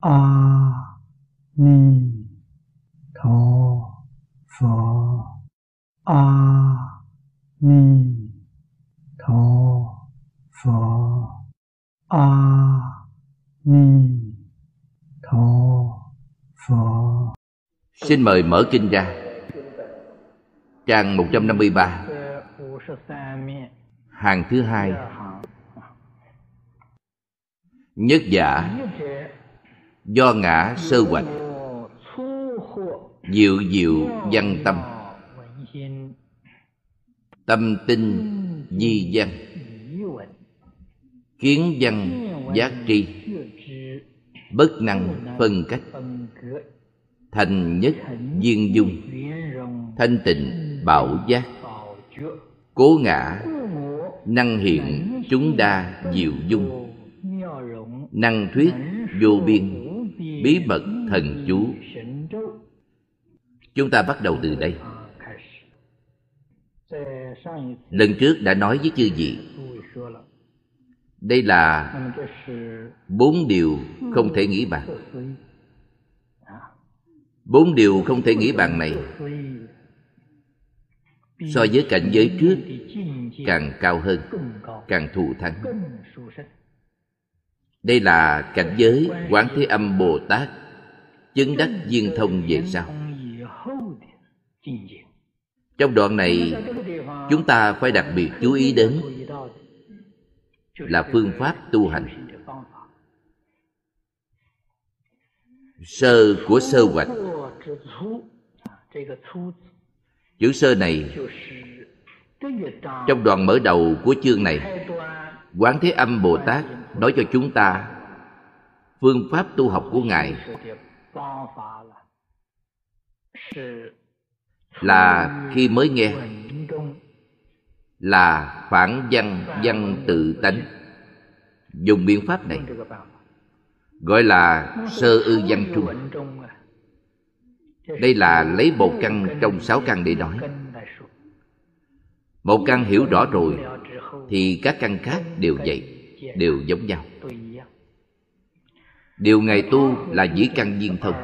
a ni tho phở a ni tho phở a ni tho phở xin mời mở kinh ra. Trang 153 hàng thứ hai. Nhất giả do ngã sơ hoạch. Diệu diệu văn tâm. Tâm tinh di văn. Kiến văn giác tri. Bất năng phân cách. Thành nhất viên dung. Thanh tịnh bảo giác. Cố ngã năng hiện chúng đa diệu dung. Năng thuyết vô biên bí mật thần chú. Chúng ta bắt đầu từ đây. Lần trước đã nói với chư vị, đây là bốn điều không thể nghĩ bàn. Bốn điều không thể nghĩ bàn này, so với cảnh giới trước, càng cao hơn, càng thù thắng đây là cảnh giới quán thế âm bồ tát, chứng đắc viên thông về sau. Trong đoạn này, chúng ta phải đặc biệt chú ý đến là phương pháp tu hành. Sơ của sơ hoạch. Chữ sơ này, trong đoạn mở đầu của chương này quán thế âm bồ tát nói cho chúng ta, phương pháp tu học của ngài là khi mới nghe, là phản văn văn tự tánh. Dùng biện pháp này gọi là sơ ư văn trung. Đây là lấy một căn trong sáu căn để nói. Một căn hiểu rõ rồi thì các căn khác đều vậy, đều giống nhau. Điều ngài tu là dĩ căn viên thông.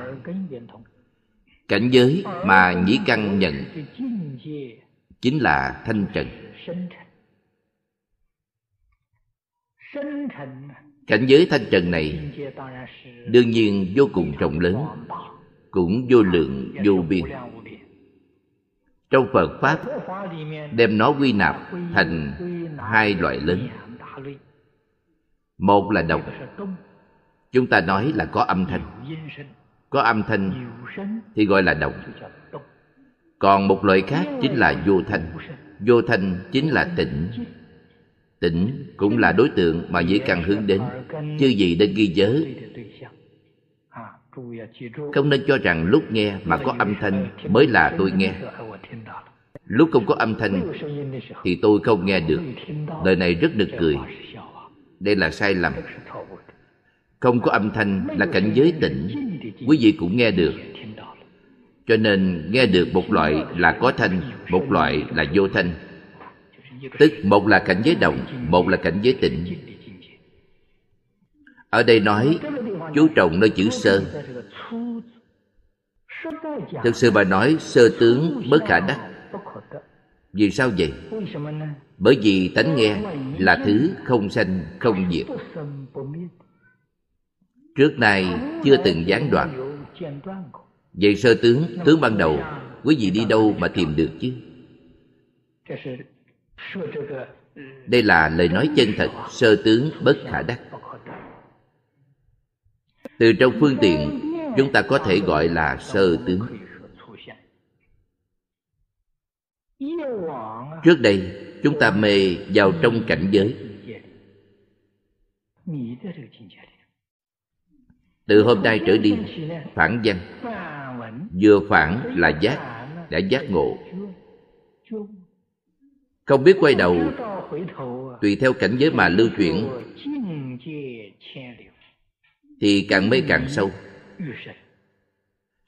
Cảnh giới mà nhĩ căn nhận chính là thanh trần. Cảnh giới thanh trần này đương nhiên vô cùng rộng lớn, cũng vô lượng, vô biên trong phật pháp, đem nó quy nạp thành hai loại lớn. Một là động chúng ta nói là có âm thanh. Có âm thanh thì gọi là động còn một loại khác chính là vô thanh. Vô thanh chính là tịnh. Tịnh cũng là đối tượng mà dễ càng hướng đến. Chứ gì đến ghi nhớ không nên cho rằng lúc nghe mà có âm thanh mới là tôi nghe. Lúc không có âm thanh thì tôi không nghe được. Lời này rất nực cười. Đây là sai lầm. Không có âm thanh là cảnh giới tịnh. Quý vị cũng nghe được. Cho nên nghe được một loại là có thanh, một loại là vô thanh. Tức một là cảnh giới động một là cảnh giới tịnh. Ở đây nói chú trọng nơi chữ sơ. Thực sự bà nói, sơ tướng bất khả đắc. Vì sao vậy? Bởi vì tánh nghe là thứ không sanh, không diệt. Trước nay chưa từng gián đoạn. Vậy sơ tướng tướng ban đầu, quý vị đi đâu mà tìm được chứ? Đây là lời nói chân thật, sơ tướng bất khả đắc từ trong phương tiện, chúng ta có thể gọi là sơ tướng trước đây, chúng ta mê vào trong cảnh giới. Từ hôm nay trở đi, phản văn, vừa phản là giác, đã giác ngộ. Không biết quay đầu, tùy theo cảnh giới mà lưu chuyển thì càng mê càng sâu.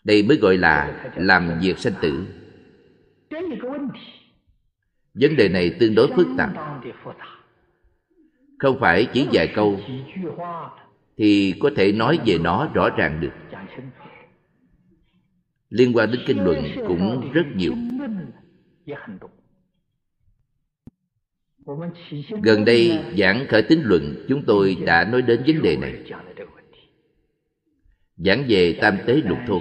Đây mới gọi là làm việc sanh tử. Vấn đề này tương đối phức tạp. Không phải chỉ vài câu thì có thể nói về nó rõ ràng được. Liên quan đến kinh luận cũng rất nhiều. Gần đây giảng khởi tính luận, chúng tôi đã nói đến vấn đề này giảng về tam tế lục thô.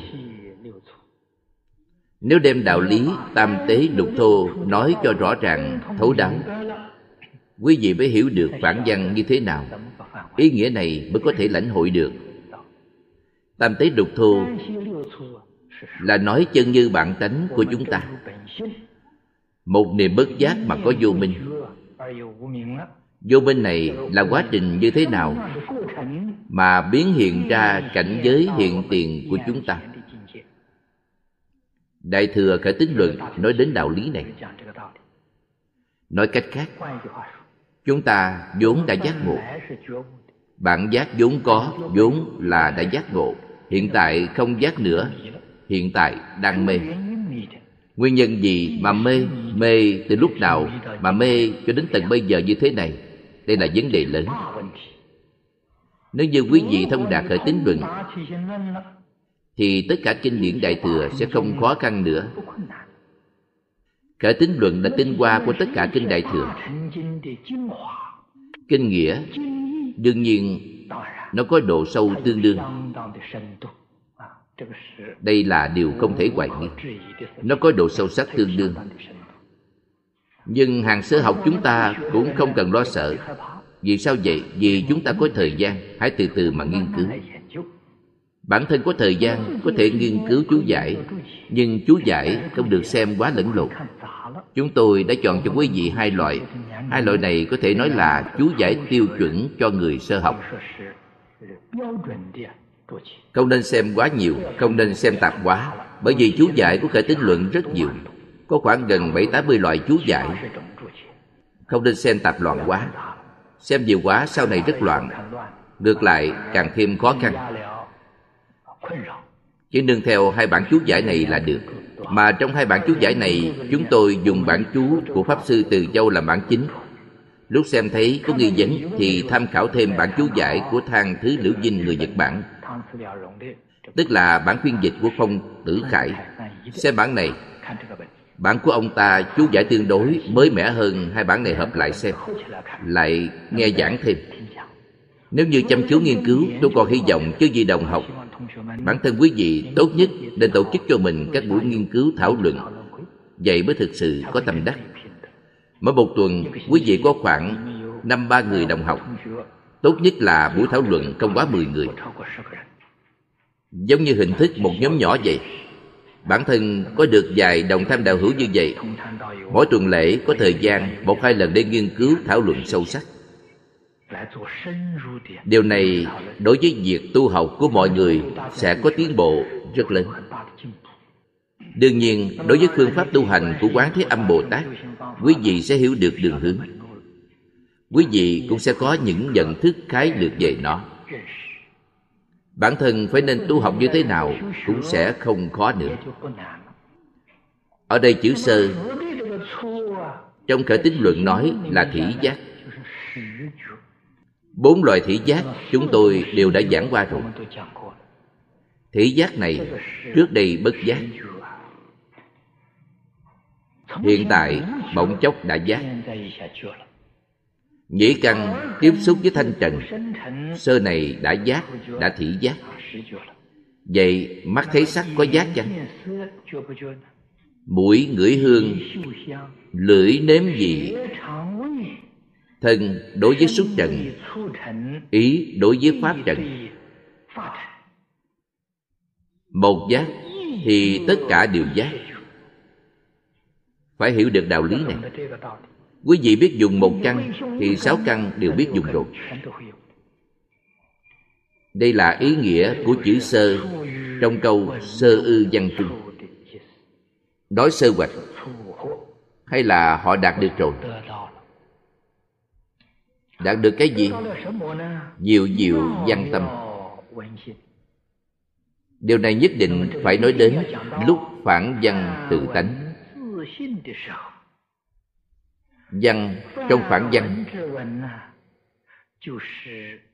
Nếu đem đạo lý tam tế lục thô nói cho rõ ràng, thấu đáo, quý vị mới hiểu được phản văn như thế nào. Ý nghĩa này mới có thể lãnh hội được. Tam tế lục thô là nói chân như bản tánh của chúng ta. Một niềm bất giác mà có vô minh. Vô minh này là quá trình như thế nào? mà biến hiện ra cảnh giới hiện tiền của chúng ta. đại thừa khởi tính luận nói đến đạo lý này. nói cách khác chúng ta vốn đã giác ngộ. Bản giác vốn có vốn là đã giác ngộ. Hiện tại không giác nữa. hiện tại đang mê. nguyên nhân gì mà mê? Mê từ lúc nào mà mê cho đến tận bây giờ như thế này? Đây là vấn đề lớn nếu như quý vị thông đạt khởi tính luận, thì tất cả kinh điển đại thừa sẽ không khó khăn nữa. Khởi tính luận là tinh hoa của tất cả kinh đại thừa. Kinh nghĩa, đương nhiên, nó có độ sâu tương đương. Đây là điều không thể hoài nghi. Nó có độ sâu sắc tương đương. Nhưng hàng sơ học chúng ta cũng không cần lo sợ. Vì sao vậy? Vì chúng ta có thời gian. Hãy từ từ mà nghiên cứu. Bản thân có thời gian có thể nghiên cứu chú giải. Nhưng chú giải không được xem quá lẫn lộn. Chúng tôi đã chọn cho quý vị hai loại. Hai loại này có thể nói là chú giải tiêu chuẩn cho người sơ học. Không nên xem quá nhiều, không nên xem tạp quá Bởi vì chú giải có thể tính luận rất nhiều. Có khoảng gần 7-80 loại chú giải. Không nên xem tạp loạn quá xem diệu quá, sau này rất loạn. Ngược lại, càng thêm khó khăn. Chỉ nương theo hai bản chú giải này là được. Mà trong hai bản chú giải này, chúng tôi dùng bản chú của pháp sư từ châu làm bản chính. Lúc xem thấy có nghi vấn, thì tham khảo thêm bản chú giải của thang thứ liễu dinh người nhật bản. Tức là bản phiên dịch của phong tử khải. Xem bản này. Bản của ông ta, chú giải tương đối, mới mẻ hơn hai bản này hợp lại xem. Lại nghe giảng thêm. Nếu như chăm chú nghiên cứu, tôi còn hy vọng chứ gì đồng học. Bản thân quý vị tốt nhất nên tổ chức cho mình các buổi nghiên cứu thảo luận. Vậy mới thực sự có tầm đắc. Mỗi một tuần, quý vị có khoảng năm ba người đồng học. Tốt nhất là buổi thảo luận không quá 10 người. Giống như hình thức một nhóm nhỏ vậy bản thân có được vài đồng tham đạo hữu như vậy, mỗi tuần lễ có thời gian một hai lần để nghiên cứu, thảo luận sâu sắc. Điều này đối với việc tu học của mọi người sẽ có tiến bộ rất lớn. Đương nhiên, đối với phương pháp tu hành của quán thế âm bồ tát, quý vị sẽ hiểu được đường hướng. Quý vị cũng sẽ có những nhận thức khái lược về nó bản thân phải nên tu học như thế nào cũng sẽ không khó nữa. Ở đây chữ sơ, trong khởi tính luận nói là thị giác. Bốn loại thị giác chúng tôi đều đã giảng qua rồi. Thị giác này, trước đây bất giác. Hiện tại, bỗng chốc đã giác dễ căn tiếp xúc với thanh trần. Sơ này đã giác, đã thị giác. Vậy mắt thấy sắc có giác chăng? Mũi ngửi hương, lưỡi nếm vị. Thân đối với xúc trần, ý đối với pháp trần. Một giác thì tất cả đều giác. Phải hiểu được đạo lý này quý vị biết dùng một căn thì sáu căn đều biết dùng rồi. Đây là ý nghĩa của chữ sơ trong câu sơ ư văn trung Đói sơ hoạch, hay là họ đạt được rồi? Đạt được cái gì? Diệu diệu văn tâm. Điều này nhất định phải nói đến lúc phản văn tự tánh văn, trong khoảng văn.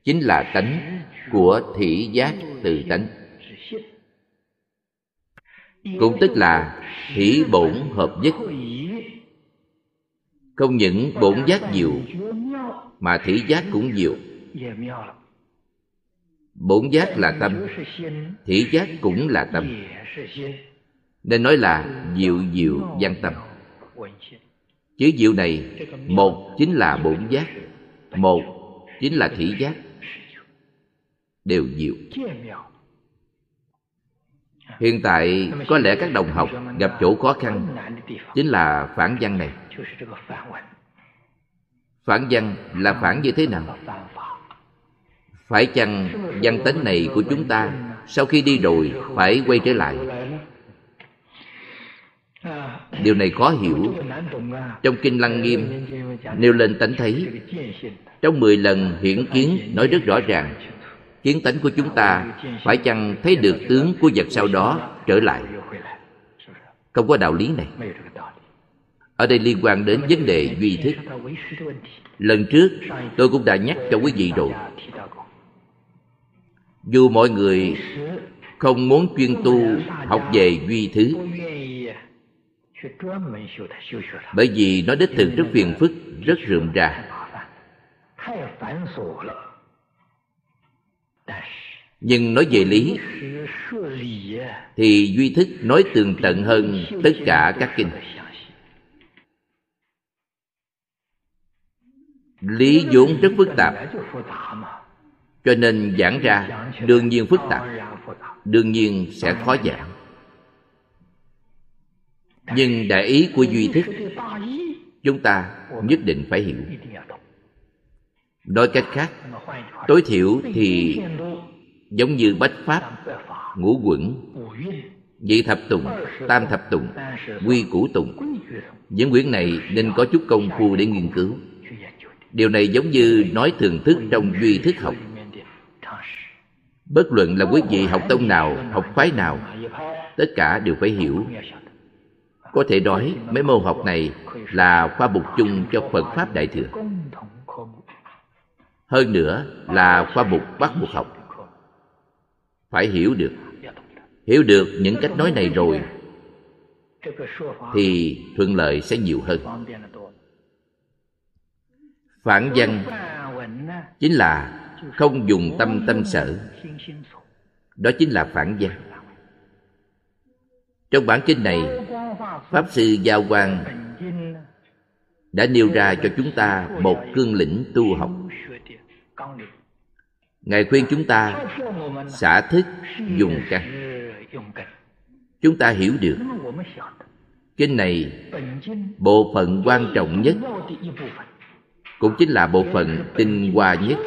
Chính là tánh của thị giác từ tánh. Cũng tức là thị bổn hợp nhất. Không những bổn giác nhiều, mà thị giác cũng nhiều. Bổn giác là tâm, thị giác cũng là tâm. Nên nói là diệu diệu văn tâm chữ diệu này, một chính là bổn giác, một chính là thị giác, đều diệu. Hiện tại có lẽ các đồng học gặp chỗ khó khăn chính là phản văn này. Phản văn là phản như thế nào? Phải chăng văn tánh này của chúng ta sau khi đi rồi phải quay trở lại? Điều này khó hiểu. Trong kinh lăng nghiêm, nêu lên tánh thấy. Trong mười lần hiển kiến, nói rất rõ ràng. Kiến tánh của chúng ta phải chăng thấy được tướng của vật sau đó trở lại? Không có đạo lý này. Ở đây liên quan đến vấn đề duy thức. Lần trước, tôi cũng đã nhắc cho quý vị rồi. Dù mọi người không muốn chuyên tu học về duy thứ bởi vì nó đích thực rất phiền phức rất rườm rà. nhưng nói về lý thì duy thức nói tường tận hơn tất cả các kinh. Lý vốn rất phức tạp. Cho nên giảng ra đương nhiên phức tạp. Đương nhiên sẽ khó giảng nhưng đại ý của duy thức chúng ta nhất định phải hiểu. Nói cách khác, tối thiểu thì giống như bách pháp, ngũ quẩn, nhị thập tùng, tam thập tùng, quy củ tùng, những quyển này nên có chút công phu để nghiên cứu. Điều này giống như nói thường thức trong duy thức học. Bất luận là quý vị học tông nào, học phái nào, tất cả đều phải hiểu có thể nói mấy môn học này là khoa mục chung cho phật pháp đại thừa. Hơn nữa là khoa mục bắt buộc học. Phải hiểu được. Hiểu được những cách nói này rồi, thì thuận lợi sẽ nhiều hơn. Phản văn chính là không dùng tâm tâm sở. Đó chính là phản văn. Trong bản kinh này pháp sư giao quang đã nêu ra cho chúng ta một cương lĩnh tu học. Ngài khuyên chúng ta xả thức dùng căn chúng ta hiểu được kinh này bộ phận quan trọng nhất cũng chính là bộ phận tinh hoa nhất,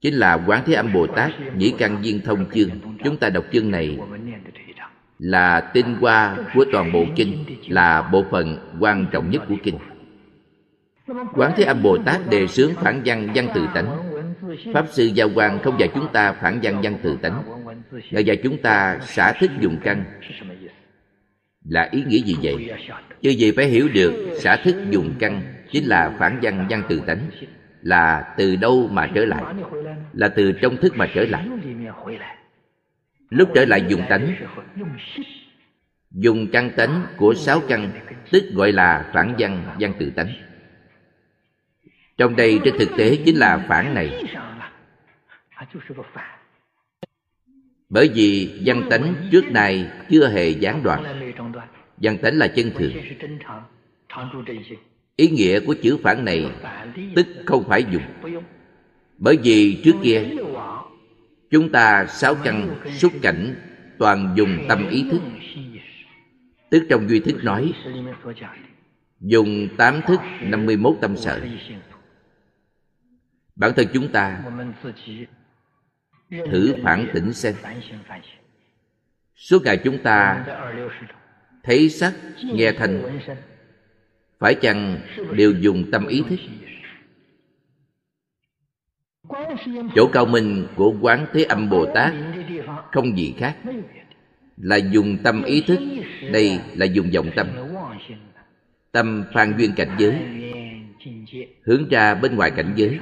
chính là quán thế âm bồ tát nhĩ căn viên thông chương. Chúng ta đọc chương này là tinh hoa của toàn bộ kinh, là bộ phận quan trọng nhất của kinh. Quán thế âm bồ tát đề xướng phản văn văn tự tánh. Pháp sư giao quan không dạy chúng ta phản văn văn tự tánh ngài dạy chúng ta xả thức dùng căn. Là ý nghĩa gì vậy? Chứ gì phải hiểu được xả thức dùng căn chính là phản văn văn tự tánh, là từ đâu mà trở lại? Là từ trong thức mà trở lại? Lúc trở lại dùng tánh. Dùng căn tánh của sáu căn tức gọi là phản văn văn tự tánh. Trong đây trên thực tế chính là phản này. Bởi vì văn tánh trước này chưa hề gián đoạn. Văn tánh là chân thường. Ý nghĩa của chữ phản này, tức không phải dùng. Bởi vì trước kia chúng ta sáu căn xúc cảnh, toàn dùng tâm ý thức. Tức trong duy thức nói, dùng tám thức năm mươi mốt tâm sở. Bản thân chúng ta thử phản tỉnh xem. Suốt ngày chúng ta thấy sắc, nghe thanh, phải chăng đều dùng tâm ý thức? Chỗ cao minh của quán thế âm bồ tát không gì khác. Là dùng tâm ý thức, đây là dùng vọng tâm. Tâm phan duyên cảnh giới, hướng ra bên ngoài cảnh giới.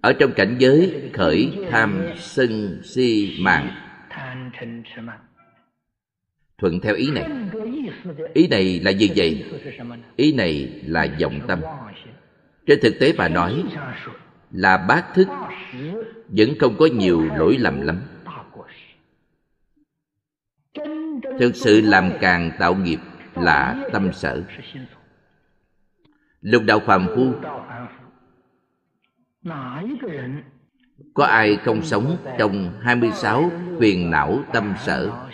Ở trong cảnh giới khởi, tham, sân, si, mạng. Thuận theo ý này. Ý này là gì vậy. Ý này là vọng tâm. Trên thực tế bà nói là bát thức. Vẫn không có nhiều lỗi lầm lắm. Thực sự làm càng tạo nghiệp là tâm sở. Lục đạo phàm phu, có ai không sống trong 26 phiền não tâm sở?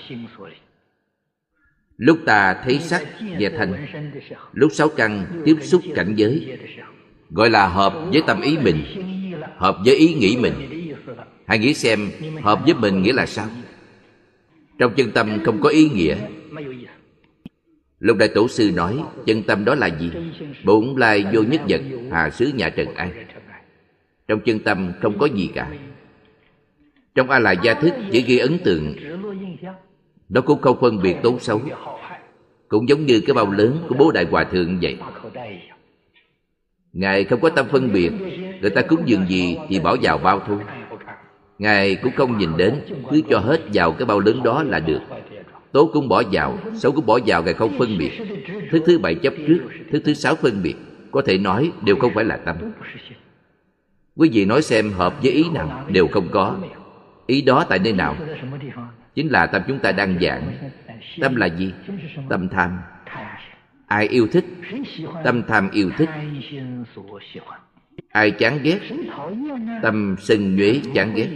Lúc ta thấy sắc và thanh Lúc sáu căn tiếp xúc cảnh giới Gọi là hợp với tâm ý mình, Hợp với ý nghĩ mình. Hãy nghĩ xem, hợp với mình nghĩa là sao? Trong chân tâm không có ý nghĩa. Lục Đại Tổ Sư nói, Chân tâm đó là gì? Bổn lai vô nhất vật, Hà xứ nhà trần an. Trong chân tâm không có gì cả. Trong A-la gia thức chỉ ghi ấn tượng. Nó cũng không phân biệt tốt xấu. Cũng giống như cái bao lớn của bố Đại Hòa Thượng vậy. Ngài không có tâm phân biệt, Người ta cúng dường gì thì bỏ vào bao thôi. Ngài cũng không nhìn đến, Cứ cho hết vào cái bao lớn đó là được. Tốt cũng bỏ vào, Xấu cũng bỏ vào, Ngài không phân biệt. Thứ thứ bảy chấp trước, thứ thứ sáu phân biệt, Có thể nói đều không phải là tâm. Quý vị nói xem hợp với ý nào, Đều không có. Ý đó tại nơi nào? Chính là tâm chúng ta đang giảng. Tâm là gì? Tâm tham. Ai yêu thích? Tâm tham yêu thích Ai chán ghét? Tâm sân nhuế chán ghét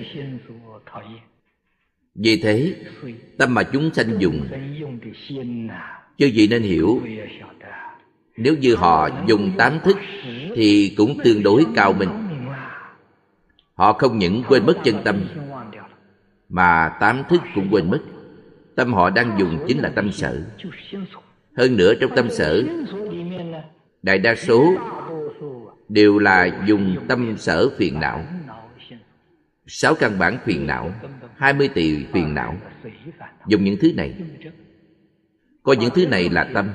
Vì thế, Tâm mà chúng sanh dùng Chứ gì nên hiểu, Nếu như họ dùng tám thức Thì cũng tương đối cao minh Họ không những quên mất chân tâm, Mà tám thức cũng quên mất Tâm họ đang dùng chính là tâm sở hơn nữa trong tâm sở, Đại đa số Đều là dùng tâm sở phiền não. Sáu căn bản phiền não, hai mươi tỷ phiền não. Dùng những thứ này. Coi những thứ này là tâm.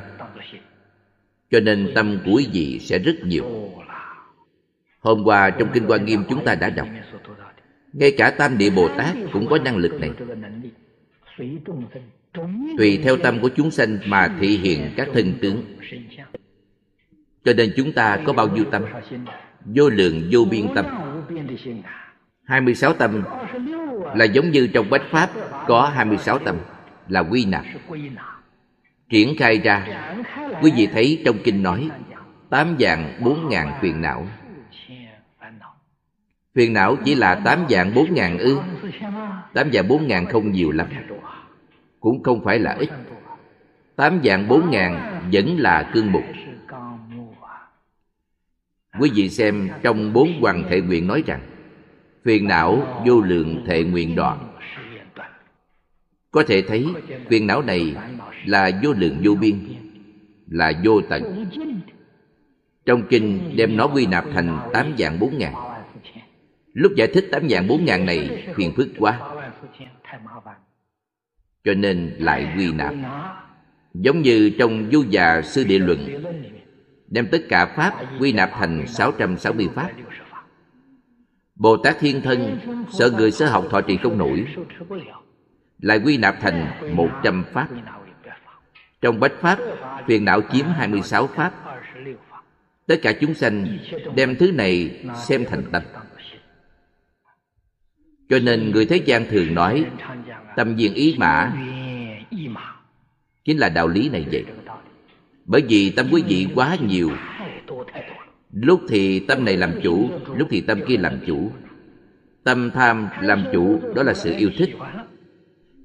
Cho nên tâm của quý vị sẽ rất nhiều. Hôm qua trong Kinh Hoa Nghiêm chúng ta đã đọc, Ngay cả Tam Địa Bồ Tát cũng có năng lực này. Tùy theo tâm của chúng sanh mà thể hiện các thân tướng. Cho nên chúng ta có bao nhiêu tâm? Vô lượng, vô biên tâm. 26 tâm là giống như trong bách pháp có 26 tâm, là quy nạp. Triển khai ra, quý vị thấy trong kinh nói, tám dạng bốn ngàn phiền não. Phiền não chỉ là tám dạng bốn ngàn ư? Tám dạng bốn ngàn không nhiều lắm cũng không phải là ít. Tám dạng bốn ngàn vẫn là cương mục. Quý vị xem trong bốn hoàng thể nguyện nói rằng, phiền não vô lượng thệ nguyện đoạn. Có thể thấy phiền não này là vô lượng vô biên, là vô tận. Trong kinh đem nó quy nạp thành tám dạng bốn ngàn. Lúc giải thích tám dạng bốn ngàn này, phiền phức quá cho nên lại quy nạp. Giống như trong Du già sư địa luận, đem tất cả pháp quy nạp thành 660 pháp. Bồ Tát Thiên Thân sợ người sơ học thọ trì không nổi, lại quy nạp thành 100 pháp. Trong bách pháp, phiền não chiếm 26 pháp. Tất cả chúng sanh đem thứ này xem thành tập cho nên người thế gian thường nói, tâm viên ý mã. Chính là đạo lý này vậy. Bởi vì tâm quý vị quá nhiều. Lúc thì tâm này làm chủ, lúc thì tâm kia làm chủ. Tâm tham làm chủ, đó là sự yêu thích.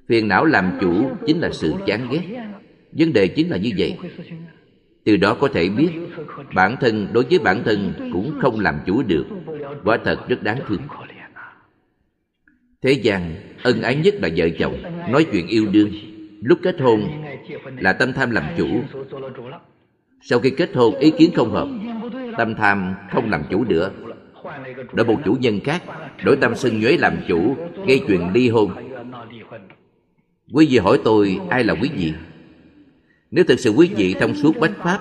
Phiền não làm chủ chính là sự chán ghét. Vấn đề chính là như vậy. Từ đó có thể biết, bản thân đối với bản thân cũng không làm chủ được. Quả thật rất đáng thương thế gian, ân ái nhất là vợ chồng, nói chuyện yêu đương. Lúc kết hôn là tâm tham làm chủ. Sau khi kết hôn, ý kiến không hợp. Tâm tham không làm chủ nữa. Đổi một chủ nhân khác, đổi tâm sân nhuế làm chủ, gây chuyện ly hôn. Quý vị hỏi tôi, ai là quý vị? Nếu thực sự quý vị thông suốt bách pháp,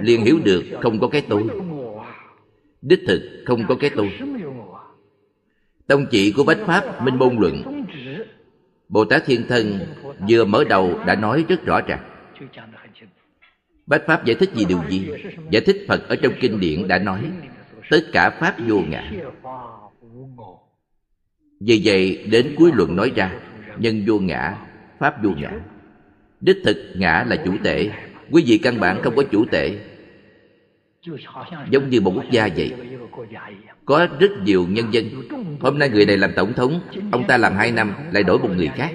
liền hiểu được không có cái tôi. Đích thực không có cái tôi tông chỉ của bách pháp, minh môn luận. Bồ tát thiên thân vừa mở đầu đã nói rất rõ ràng. Bách pháp giải thích gì điều gì? Giải thích phật ở trong kinh điển đã nói, tất cả pháp vô ngã. Vì vậy, đến cuối luận nói ra, nhân vô ngã, pháp vô ngã. Đích thực, ngã là chủ tể. Quý vị căn bản không có chủ tể. Giống như một quốc gia vậy có rất nhiều nhân dân. Hôm nay người này làm tổng thống, ông ta làm hai năm, lại đổi một người khác.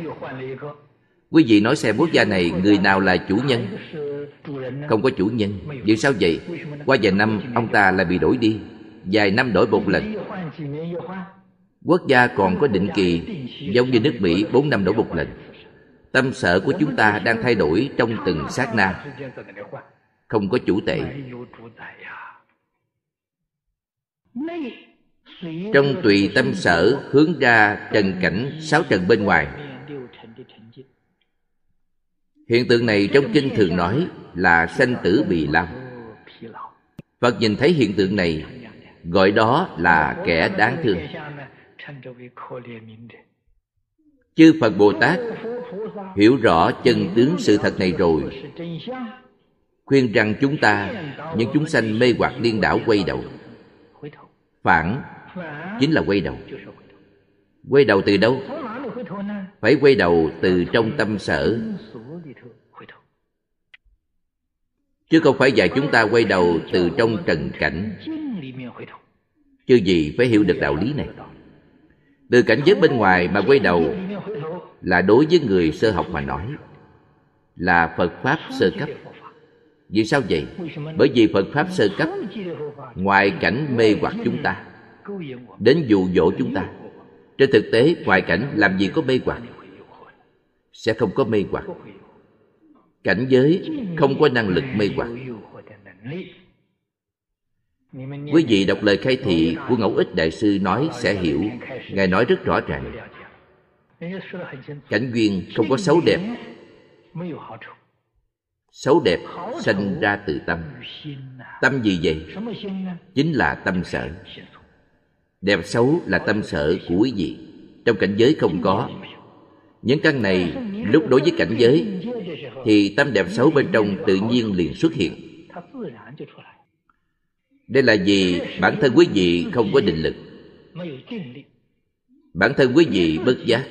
Quý vị nói xem quốc gia này, người nào là chủ nhân? Không có chủ nhân. Vì sao vậy? Qua vài năm, ông ta lại bị đổi đi. Vài năm đổi một lần. Quốc gia còn có định kỳ, giống như nước mỹ, bốn năm đổi một lần. Tâm sở của chúng ta đang thay đổi trong từng sát na. Không có chủ tệ trong tùy tâm sở, hướng ra trần cảnh, sáu trần bên ngoài. Hiện tượng này trong kinh thường nói là sanh tử bì lao phật nhìn thấy hiện tượng này, gọi đó là kẻ đáng thương. Chư phật bồ tát hiểu rõ chân tướng sự thật này rồi, khuyên rằng chúng ta, những chúng sanh mê hoặc điên đảo quay đầu phản chính là quay đầu. Quay đầu từ đâu? Phải quay đầu từ trong tâm sở. Chứ không phải dạy chúng ta quay đầu từ trong trần cảnh. Chứ gì phải hiểu được đạo lý này? Từ cảnh giới bên ngoài mà quay đầu là đối với người sơ học mà nói, là phật pháp sơ cấp vì sao vậy? Bởi vì phật pháp sơ cấp, ngoài cảnh mê hoặc chúng ta, đến dụ dỗ chúng ta, trên thực tế ngoài cảnh làm gì có mê hoặc? Sẽ không có mê hoặc. Cảnh giới không có năng lực mê hoặc. Quý vị đọc lời khai thị của ngẫu ích đại sư nói sẽ hiểu. Ngài nói rất rõ ràng. Cảnh duyên không có xấu đẹp xấu đẹp sanh ra từ tâm. tâm gì vậy? Chính là tâm sở. Đẹp xấu là tâm sở của quý vị. Trong cảnh giới không có. những căn này lúc đối với cảnh giới thì tâm đẹp xấu bên trong tự nhiên liền xuất hiện. đây là vì bản thân quý vị không có định lực. bản thân quý vị bất giác.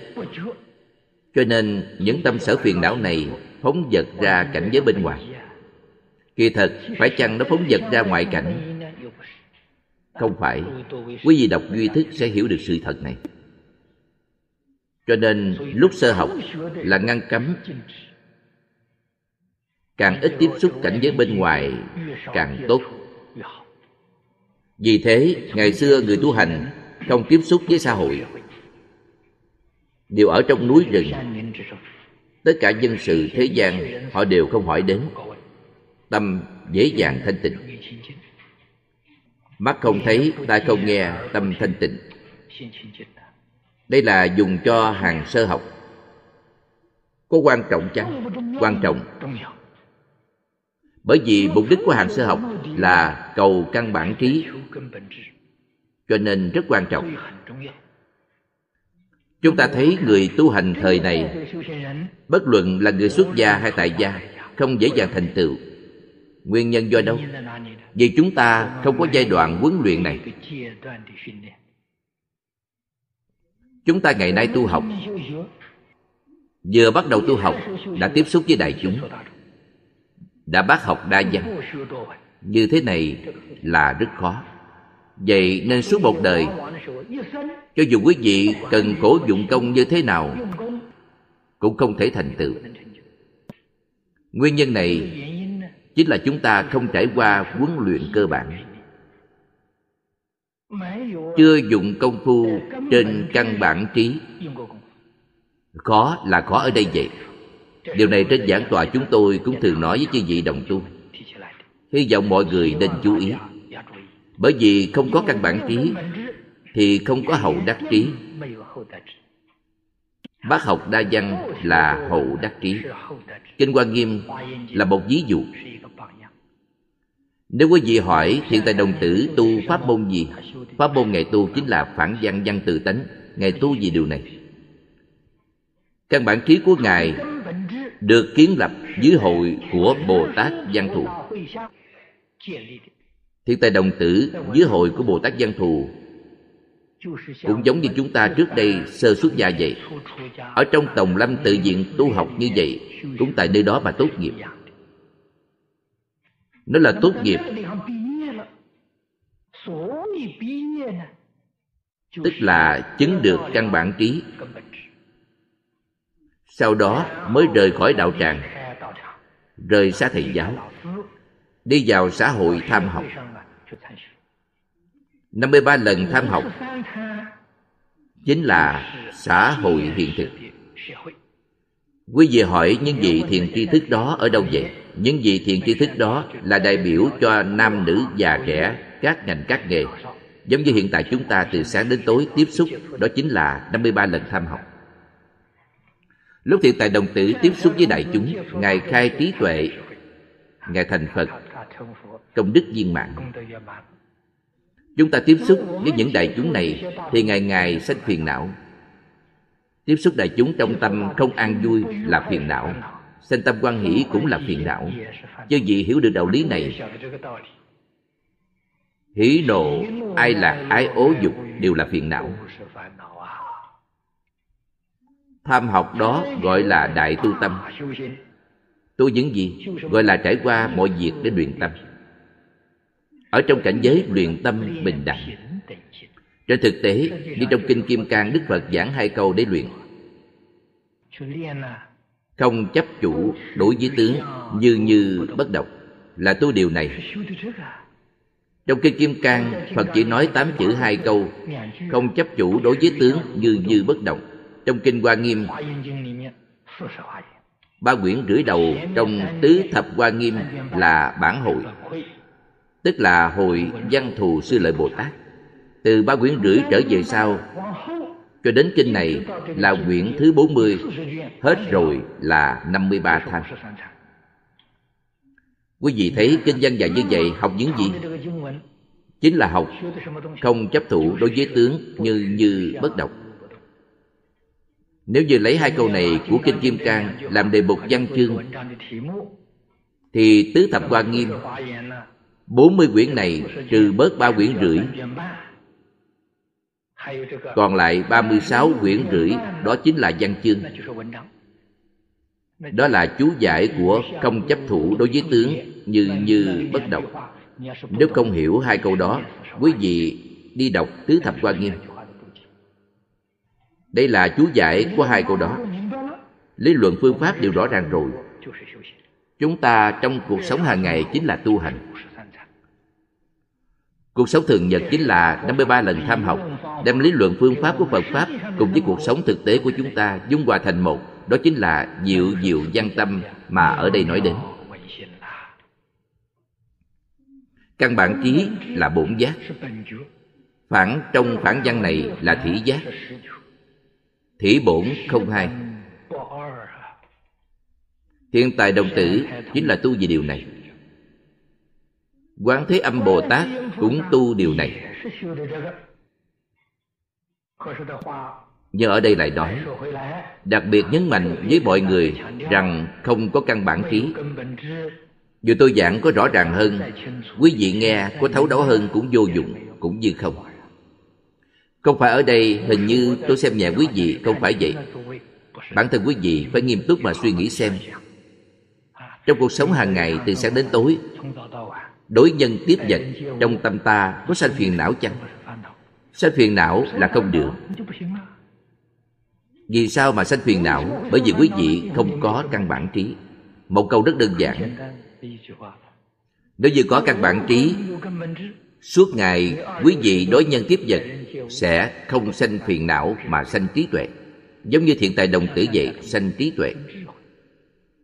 cho nên những tâm sở phiền não này phóng vật ra cảnh giới bên ngoài. Kỳ thật, phải chăng nó phóng vật ra ngoại cảnh? Không phải. Quý vị đọc duy thức sẽ hiểu được sự thật này. Cho nên, lúc sơ học là ngăn cấm. Càng ít tiếp xúc cảnh giới bên ngoài, càng tốt. Vì thế, ngày xưa người tu hành không tiếp xúc với xã hội. Đều ở trong núi rừng tất cả dân sự thế gian, họ đều không hỏi đến. Tâm dễ dàng thanh tịnh. Mắt không thấy, tai không nghe, tâm thanh tịnh. Đây là dùng cho hàng sơ học. Có quan trọng chăng? Quan trọng. Bởi vì mục đích của hàng sơ học là cầu căn bản trí. Cho nên rất quan trọng chúng ta thấy người tu hành thời này, bất luận là người xuất gia hay tại gia, không dễ dàng thành tựu. Nguyên nhân do đâu? Vì chúng ta không có giai đoạn huấn luyện này. Chúng ta ngày nay tu học. Vừa bắt đầu tu học, đã tiếp xúc với đại chúng, đã bác học đa văn. Như thế này là rất khó vậy nên suốt một đời, cho dù quý vị cần khổ dụng công như thế nào, cũng không thể thành tựu. Nguyên nhân này chính là chúng ta không trải qua huấn luyện cơ bản. Chưa dụng công phu trên căn bản trí. Khó là khó ở đây vậy. Điều này trên giảng tòa chúng tôi cũng thường nói với chư vị đồng tu. Hy vọng mọi người nên chú ý bởi vì không có căn bản trí thì không có hậu đắc trí. Bác học đa văn là hậu đắc trí. Kinh hoa nghiêm là một ví dụ. Nếu quý vị hỏi hiện tại đồng tử tu pháp môn gì, pháp môn ngày tu chính là phản văn văn từ tánh ngài tu gì điều này. Căn bản trí của ngài được kiến lập dưới hội của bồ tát văn thù thiên tài đồng tử dưới hội của bồ tát văn thù. Cũng giống như chúng ta trước đây sơ xuất gia vậy, ở trong tổng lâm tự viện tu học như vậy, cũng tại nơi đó mà tốt nghiệp. Nó là tốt nghiệp. Tức là chứng được căn bản trí. Sau đó mới rời khỏi đạo tràng, rời xa thầy giáo, đi vào xã hội tham học. 53 lần tham học chính là xã hội hiện thực. Quý vị hỏi những vị thiền tri thức đó ở đâu vậy? Những vị thiền tri thức đó là đại biểu cho nam nữ già trẻ, các ngành các nghề. Giống như hiện tại chúng ta từ sáng đến tối tiếp xúc, đó chính là 53 lần tham học. Lúc thiện tài đồng tử tiếp xúc với đại chúng, ngài khai trí tuệ, ngài thành phật công đức viên mãn. Chúng ta tiếp xúc với những đại chúng này thì ngày ngày sanh phiền não. Tiếp xúc đại chúng trong tâm không an vui là phiền não. Sanh tâm quan hỷ cũng là phiền não. Chứ gì hiểu được đạo lý này. Hỷ nộ ai lạc ái ố dục đều là phiền não. Tham học đó gọi là đại tu tâm. Tu những gì? Gọi là trải qua mọi việc để luyện tâm ở trong cảnh giới luyện tâm bình đẳng. Trên thực tế, như trong kinh kim cang, đức phật giảng hai câu để luyện. Không chấp chủ đối với tướng, như như bất động, là tu điều này. Trong kinh kim cang, phật chỉ nói tám chữ hai câu, không chấp chủ đối với tướng, như như bất động. Trong kinh hoa nghiêm, ba quyển rưỡi đầu trong tứ thập hoa nghiêm là bản hội tức là hội văn thù sư lợi bồ tát. Từ ba quyển rưỡi trở về sau, cho đến kinh này là quyển thứ 40 hết rồi là 53 tháng quý vị thấy kinh văn dạy như vậy học những gì? Chính là học không chấp thủ đối với tướng như như bất động. Nếu như lấy hai câu này của Kinh Kim Cang làm đề mục văn chương, thì Tứ Thập Quan Nghiêm 40 quyển này trừ bớt ba quyển rưỡi. Còn lại 36 quyển rưỡi, đó chính là văn chương. Đó là chú giải của không chấp thủ đối với tướng như như bất động nếu không hiểu hai câu đó, quý vị đi đọc tứ thập quan nghiêm. Đây là chú giải của hai câu đó. Lý luận phương pháp đều rõ ràng rồi. Chúng ta trong cuộc sống hàng ngày chính là tu hành. Cuộc sống thường nhật chính là 53 lần tham học, Đem lý luận phương pháp của Phật Pháp Cùng với cuộc sống thực tế của chúng ta Dung hòa thành một, Đó chính là diệu diệu văn tâm Mà ở đây nói đến. Căn bản trí là bổn giác. Phản trong phản văn này là thủy giác. Thủy bổn không hai. Thiên tài đồng tử chính là tu về điều này. Quán Thế Âm Bồ Tát cũng tu điều này. Nhưng ở đây lại nói, Đặc biệt nhấn mạnh với mọi người Rằng không có căn bản trí Dù tôi giảng có rõ ràng hơn, Quý vị nghe có thấu đáo hơn cũng vô dụng, Cũng như không. Không phải ở đây, hình như tôi xem nhẹ quý vị, Không phải vậy. Bản thân quý vị phải nghiêm túc mà suy nghĩ xem. Trong cuộc sống hàng ngày, từ sáng đến tối đối nhân tiếp vật, trong tâm ta có sanh phiền não chăng? Sanh phiền não là không được. Vì sao mà sanh phiền não? Bởi vì quý vị không có căn bản trí. Một câu rất đơn giản. Nếu như có căn bản trí, suốt ngày quý vị đối nhân tiếp vật sẽ không sanh phiền não mà sanh trí tuệ. Giống như thiện tài đồng tử vậy, sanh trí tuệ.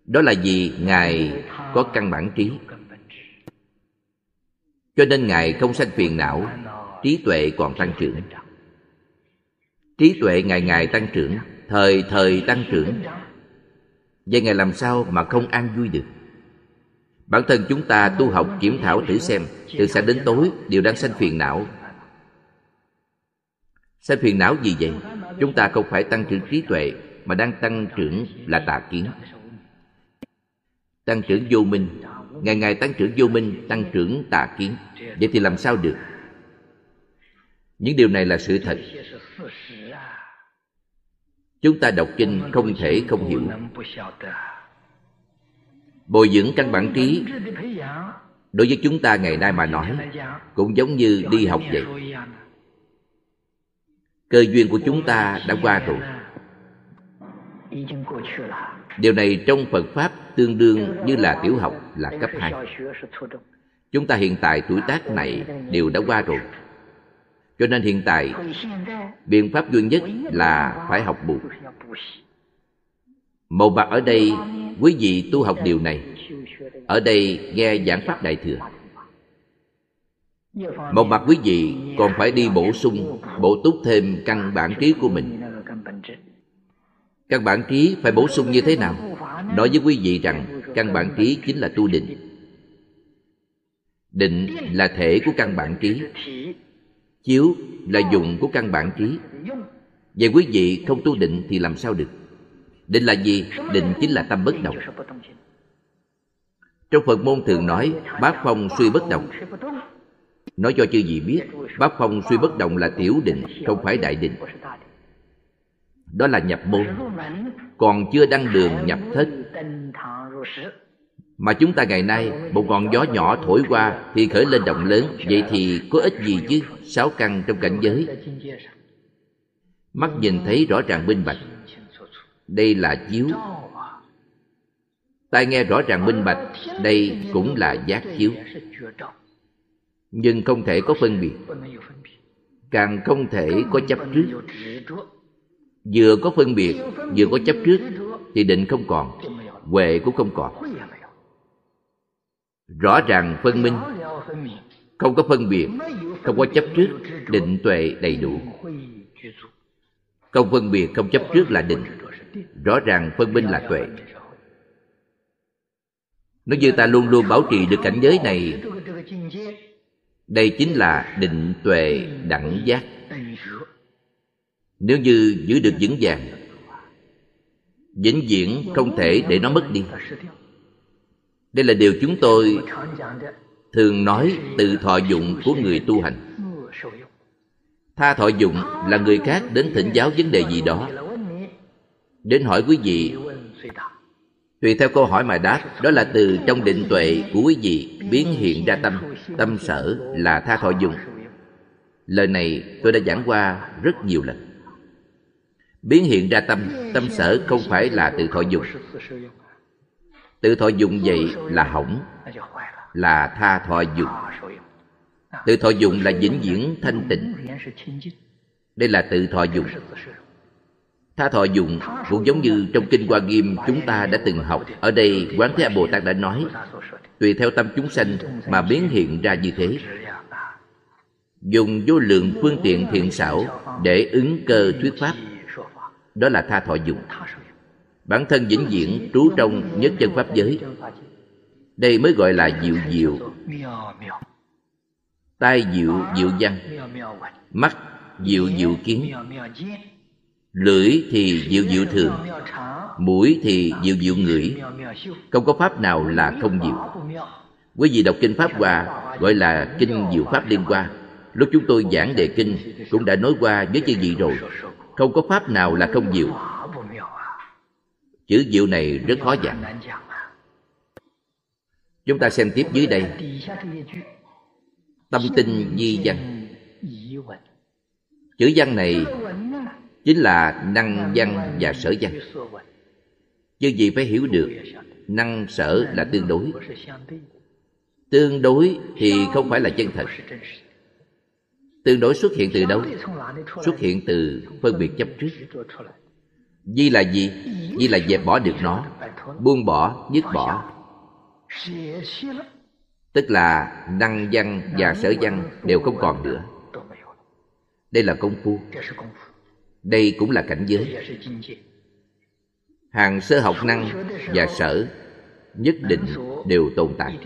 Đó là vì ngài có căn bản trí cho nên ngài không sanh phiền não, trí tuệ còn tăng trưởng. Trí tuệ ngày ngày tăng trưởng, thời thời tăng trưởng. Vậy ngài làm sao mà không an vui được? Bản thân chúng ta tu học kiểm thảo thử xem, từ sáng đến tối đều đang sanh phiền não. Sanh phiền não gì vậy? Chúng ta không phải tăng trưởng trí tuệ, mà đang tăng trưởng là tà kiến. Tăng trưởng vô minh ngày ngày tăng trưởng vô minh, tăng trưởng tà kiến. Vậy thì làm sao được? Những điều này là sự thật. Chúng ta đọc kinh không thể không hiểu. Bồi dưỡng căn bản trí đối với chúng ta ngày nay mà nói cũng giống như đi học vậy. Cơ duyên của chúng ta đã qua rồi điều này trong phật pháp tương đương như là tiểu học, là cấp 2 chúng ta hiện tại tuổi tác này đều đã qua rồi. Cho nên hiện tại, biện pháp duy nhất là phải học bù. Màu bạc ở đây, quý vị tu học điều này. Ở đây nghe giảng pháp đại thừa. Một mặt quý vị còn phải đi bổ sung, bổ túc thêm căn bản trí của mình căn bản trí phải bổ sung như thế nào? Nói với quý vị rằng, căn bản trí chính là tu định. Định là thể của căn bản trí chiếu là dụng của căn bản trí vậy quý vị không tu định thì làm sao được? Định là gì? Định chính là tâm bất động. Trong phật môn thường nói, bát phong suy bất động. Nói cho chư gì biết, bát phong suy bất động là tiểu định, không phải đại định đó là nhập môn. Còn chưa đăng đường nhập thất. Mà chúng ta ngày nay, một ngọn gió nhỏ thổi qua thì khởi lên động lớn. Vậy thì có ích gì chứ? Sáu căn trong cảnh giới. Mắt nhìn thấy rõ ràng minh bạch. Đây là chiếu. Tai nghe rõ ràng minh bạch. Đây cũng là giác chiếu. Nhưng không thể có phân biệt. Càng không thể có chấp trước vừa có phân biệt, vừa có chấp trước, thì định không còn, huệ cũng không còn. Rõ ràng phân minh, không có phân biệt, không có chấp trước, định tuệ đầy đủ. Không phân biệt, không chấp trước là định. Rõ ràng phân minh là tuệ. Nếu như ta luôn luôn bảo trì được cảnh giới này, đây chính là định tuệ đẳng giác nếu như giữ được vững vàng, vĩnh viễn không thể để nó mất đi. Đây là điều chúng tôi thường nói từ thọ dụng của người tu hành. Tha thọ dụng là người khác đến thỉnh giáo vấn đề gì đó. Đến hỏi quý vị, tùy theo câu hỏi mà đáp, đó là từ trong định tuệ của quý vị, biến hiện ra tâm tâm sở là tha thọ dụng. Lời này tôi đã giảng qua rất nhiều lần biến hiện ra tâm. Tâm sở không phải là tự thọ dụng tự thọ dụng vậy là hỏng, là tha thọ dụng tự thọ dụng là vĩnh viễn thanh tịnh. Đây là tự thọ dụng tha thọ dụng cũng giống như trong kinh hoa nghiêm chúng ta đã từng học. Ở đây, quán thế bồ tát đã nói, tùy theo tâm chúng sanh mà biến hiện ra như thế. Dùng vô lượng phương tiện thiện xảo để ứng cơ thuyết pháp đó là tha thọ dụng bản thân vĩnh viễn trú trong nhất chân pháp giới. Đây mới gọi là diệu diệu. Tai diệu diệu văn. Mắt diệu diệu kiến. Lưỡi thì diệu diệu thường. Mũi thì diệu diệu ngửi. Không có pháp nào là không diệu. Quý vị đọc kinh pháp hoa, gọi là kinh diệu pháp liên hoa lúc chúng tôi giảng đề kinh, cũng đã nói qua với chư vị rồi không có pháp nào là không diệu chữ diệu này rất khó giảng. Chúng ta xem tiếp dưới đây. Tâm tinh di văn. Chữ văn này chính là năng văn và sở văn. Chứ gì phải hiểu được, năng sở là tương đối. Tương đối thì không phải là chân thật. Tương đối xuất hiện từ đâu? Xuất hiện từ phân biệt chấp trước. Di là gì? Di là dẹp bỏ được nó, buông bỏ, dứt bỏ. Tức là năng văn và sở văn đều không còn nữa. Đây là công phu. Đây cũng là cảnh giới. Hàng sơ học năng và sở nhất định đều tồn tại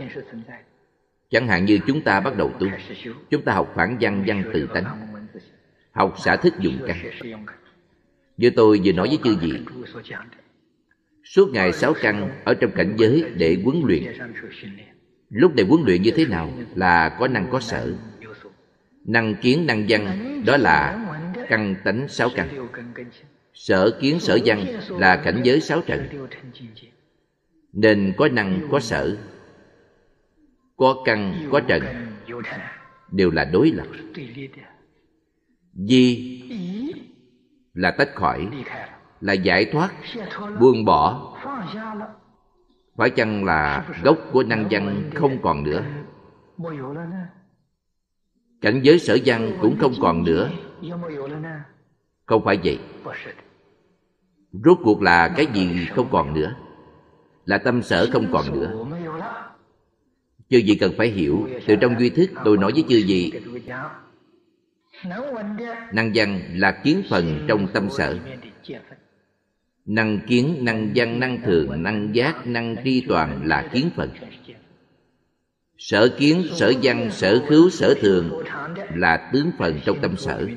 Chẳng hạn như chúng ta bắt đầu tu, chúng ta học phản văn văn từ tánh, học xả thức dùng căn. Như tôi vừa nói với chư vị, suốt ngày sáu căn ở trong cảnh giới để huấn luyện. Lúc này huấn luyện như thế nào là có năng có sở. Năng kiến năng văn đó là căn tánh sáu căn. Sở kiến sở văn là cảnh giới sáu trận. Nên có năng có sở có căn có trần. đều là đối lập. Di là tách khỏi là giải thoát buông bỏ. Phải chăng là gốc của năng văn không còn nữa? cảnh giới sở văn cũng không còn nữa. không phải vậy. Rốt cuộc là cái gì không còn nữa? Là tâm sở không còn nữa chư vị cần phải hiểu, từ trong duy thức tôi nói với chư vị, năng văn là kiến phần trong tâm sở. Năng kiến, năng văn, năng thường, năng giác, năng tri toàn là kiến phần. Sở kiến, sở văn, sở khứu, sở thường là tướng phần trong tâm sở.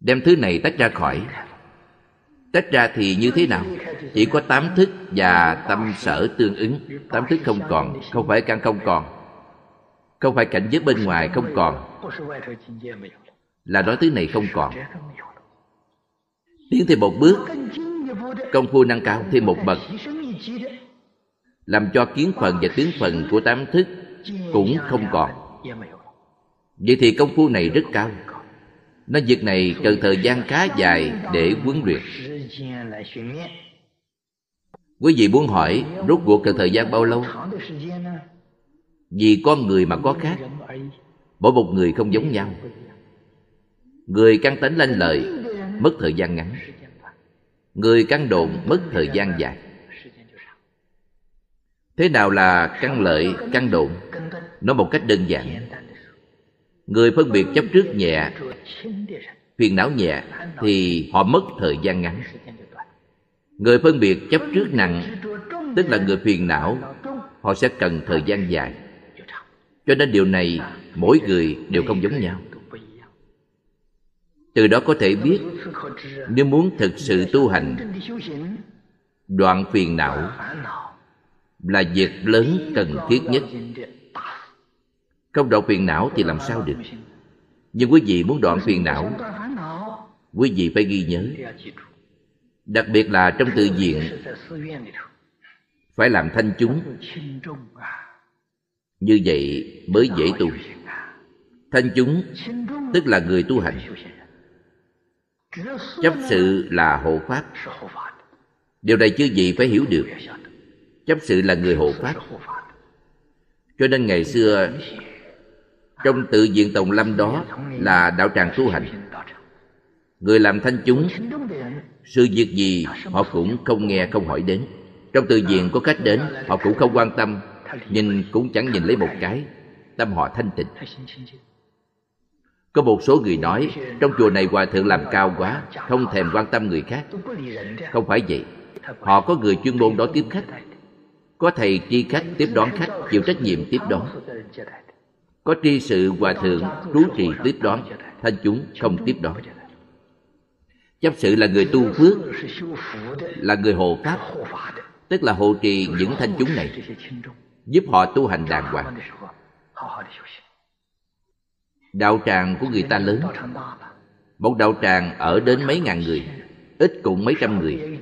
Đem thứ này tách ra khỏi Tách ra thì như thế nào? Chỉ có tám thức và tâm sở tương ứng. Tám thức không còn, không phải căn không còn. Không phải cảnh giới bên ngoài không còn. Là nói thứ này không còn. Tiến thêm một bước. Công phu nâng cao thêm một bậc. Làm cho kiến phần và tướng phần của tám thức Cũng không còn. Vậy thì công phu này rất cao. Nói việc này cần thời gian khá dài để huấn luyện. Quý vị muốn hỏi rốt cuộc là thời gian bao lâu? Vì con người mà có khác. Mỗi một người không giống nhau. Người căng tánh lanh lợi Mất thời gian ngắn. Người căng độn mất thời gian dài. Thế nào là căng lợi, căng độn? Nói một cách đơn giản. Người phân biệt chấp trước nhẹ phiền não nhẹ thì họ mất thời gian ngắn. Người phân biệt chấp trước nặng, tức là người phiền não, họ sẽ cần thời gian dài. Cho nên điều này mỗi người đều không giống nhau. Từ đó có thể biết, nếu muốn thực sự tu hành, đoạn phiền não là việc lớn cần thiết nhất. Không đoạn phiền não thì làm sao được? Nhưng quý vị muốn đoạn phiền não quý vị phải ghi nhớ. Đặc biệt là trong tự viện, phải làm thanh chúng. Như vậy mới dễ tu. Thanh chúng, tức là người tu hành. Chấp sự là hộ pháp. Điều này chư gì phải hiểu được. Chấp sự là người hộ pháp. Cho nên ngày xưa, trong tự viện tòng lâm đó là đạo tràng tu hành người làm thanh chúng, sự việc gì họ cũng không nghe, không hỏi đến. Trong từ diện có khách đến, họ cũng không quan tâm, nhìn cũng chẳng nhìn lấy một cái, tâm họ thanh tịnh. Có một số người nói, trong chùa này hòa thượng làm cao quá, không thèm quan tâm người khác. Không phải vậy, họ có người chuyên môn đó tiếp khách. Có thầy tri khách tiếp đón khách, chịu trách nhiệm tiếp đón. Có tri sự hòa thượng, trú trì tiếp đón, thanh chúng không tiếp đón chấp sự là người tu phước, là người hộ pháp, tức là hộ trì những thanh chúng này, giúp họ tu hành đàng hoàng. Đạo tràng của người ta lớn, một đạo tràng ở đến mấy ngàn người, ít cũng mấy trăm người.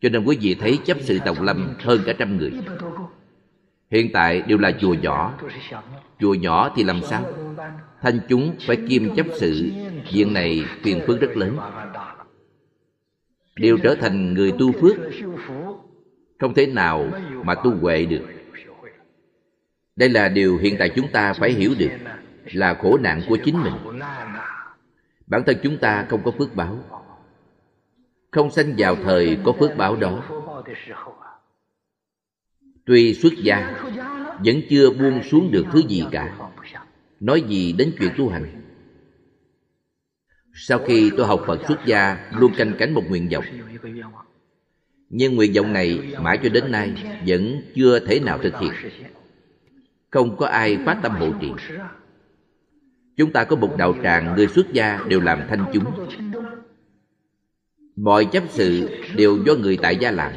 Cho nên quý vị thấy chấp sự tòng lâm hơn cả trăm người. Hiện tại đều là chùa nhỏ. Chùa nhỏ thì làm sao? thanh chúng phải kiêm chấp sự. Diện này phiền phức rất lớn. Đều trở thành người tu phước. Không thể nào mà tu huệ được. Đây là điều hiện tại chúng ta phải hiểu được, Là khổ nạn của chính mình. Bản thân chúng ta không có phước báo. Không sanh vào thời có phước báo đó. Tuy xuất gia, Vẫn chưa buông xuống được thứ gì cả nói gì đến chuyện tu hành? Sau khi tôi học phật xuất gia, luôn canh cánh một nguyện vọng. Nhưng nguyện vọng này mãi cho đến nay vẫn chưa thể nào thực hiện. Không có ai phát tâm hộ trì. Chúng ta có một đạo tràng người xuất gia đều làm thanh chúng. Mọi chấp sự đều do người tại gia làm.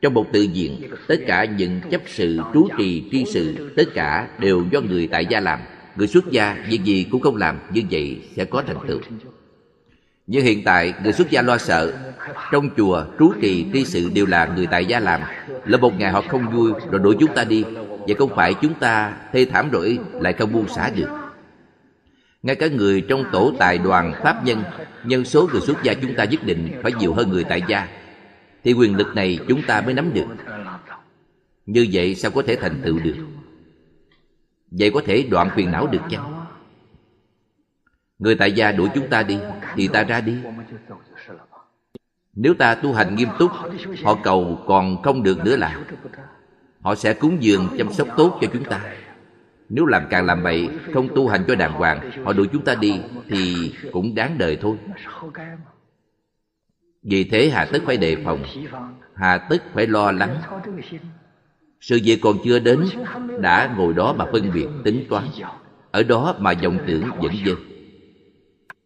Trong một tự diện, tất cả những chấp sự, trú trì, tri sự, tất cả đều do người tại gia làm người xuất gia việc gì cũng không làm, như vậy sẽ có thành tựu. Nhưng hiện tại, người xuất gia lo sợ. Trong chùa, trú trì tri sự đều là người tại gia làm. Lỡ một ngày họ không vui, rồi đuổi chúng ta đi. Vậy không phải chúng ta thê thảm rồi, lại không buông xả được. Ngay cả người trong tổ tài đoàn pháp nhân nhân số người xuất gia chúng ta nhất định phải nhiều hơn người tại gia. Thì quyền lực này chúng ta mới nắm được. Như vậy sao có thể thành tựu được? Vậy có thể đoạn phiền não được chăng? người tại gia đuổi chúng ta đi thì ta ra đi. nếu ta tu hành nghiêm túc họ cầu còn không được nữa là họ sẽ cúng dường chăm sóc tốt cho chúng ta. nếu làm càng làm bậy không tu hành cho đàng hoàng họ đuổi chúng ta đi thì cũng đáng đời thôi. Vì thế hà tất phải đề phòng. Hà tất phải lo lắng sự việc còn chưa đến, đã ngồi đó mà phân biệt tính toán. Ở đó mà vọng tưởng dẫn dơ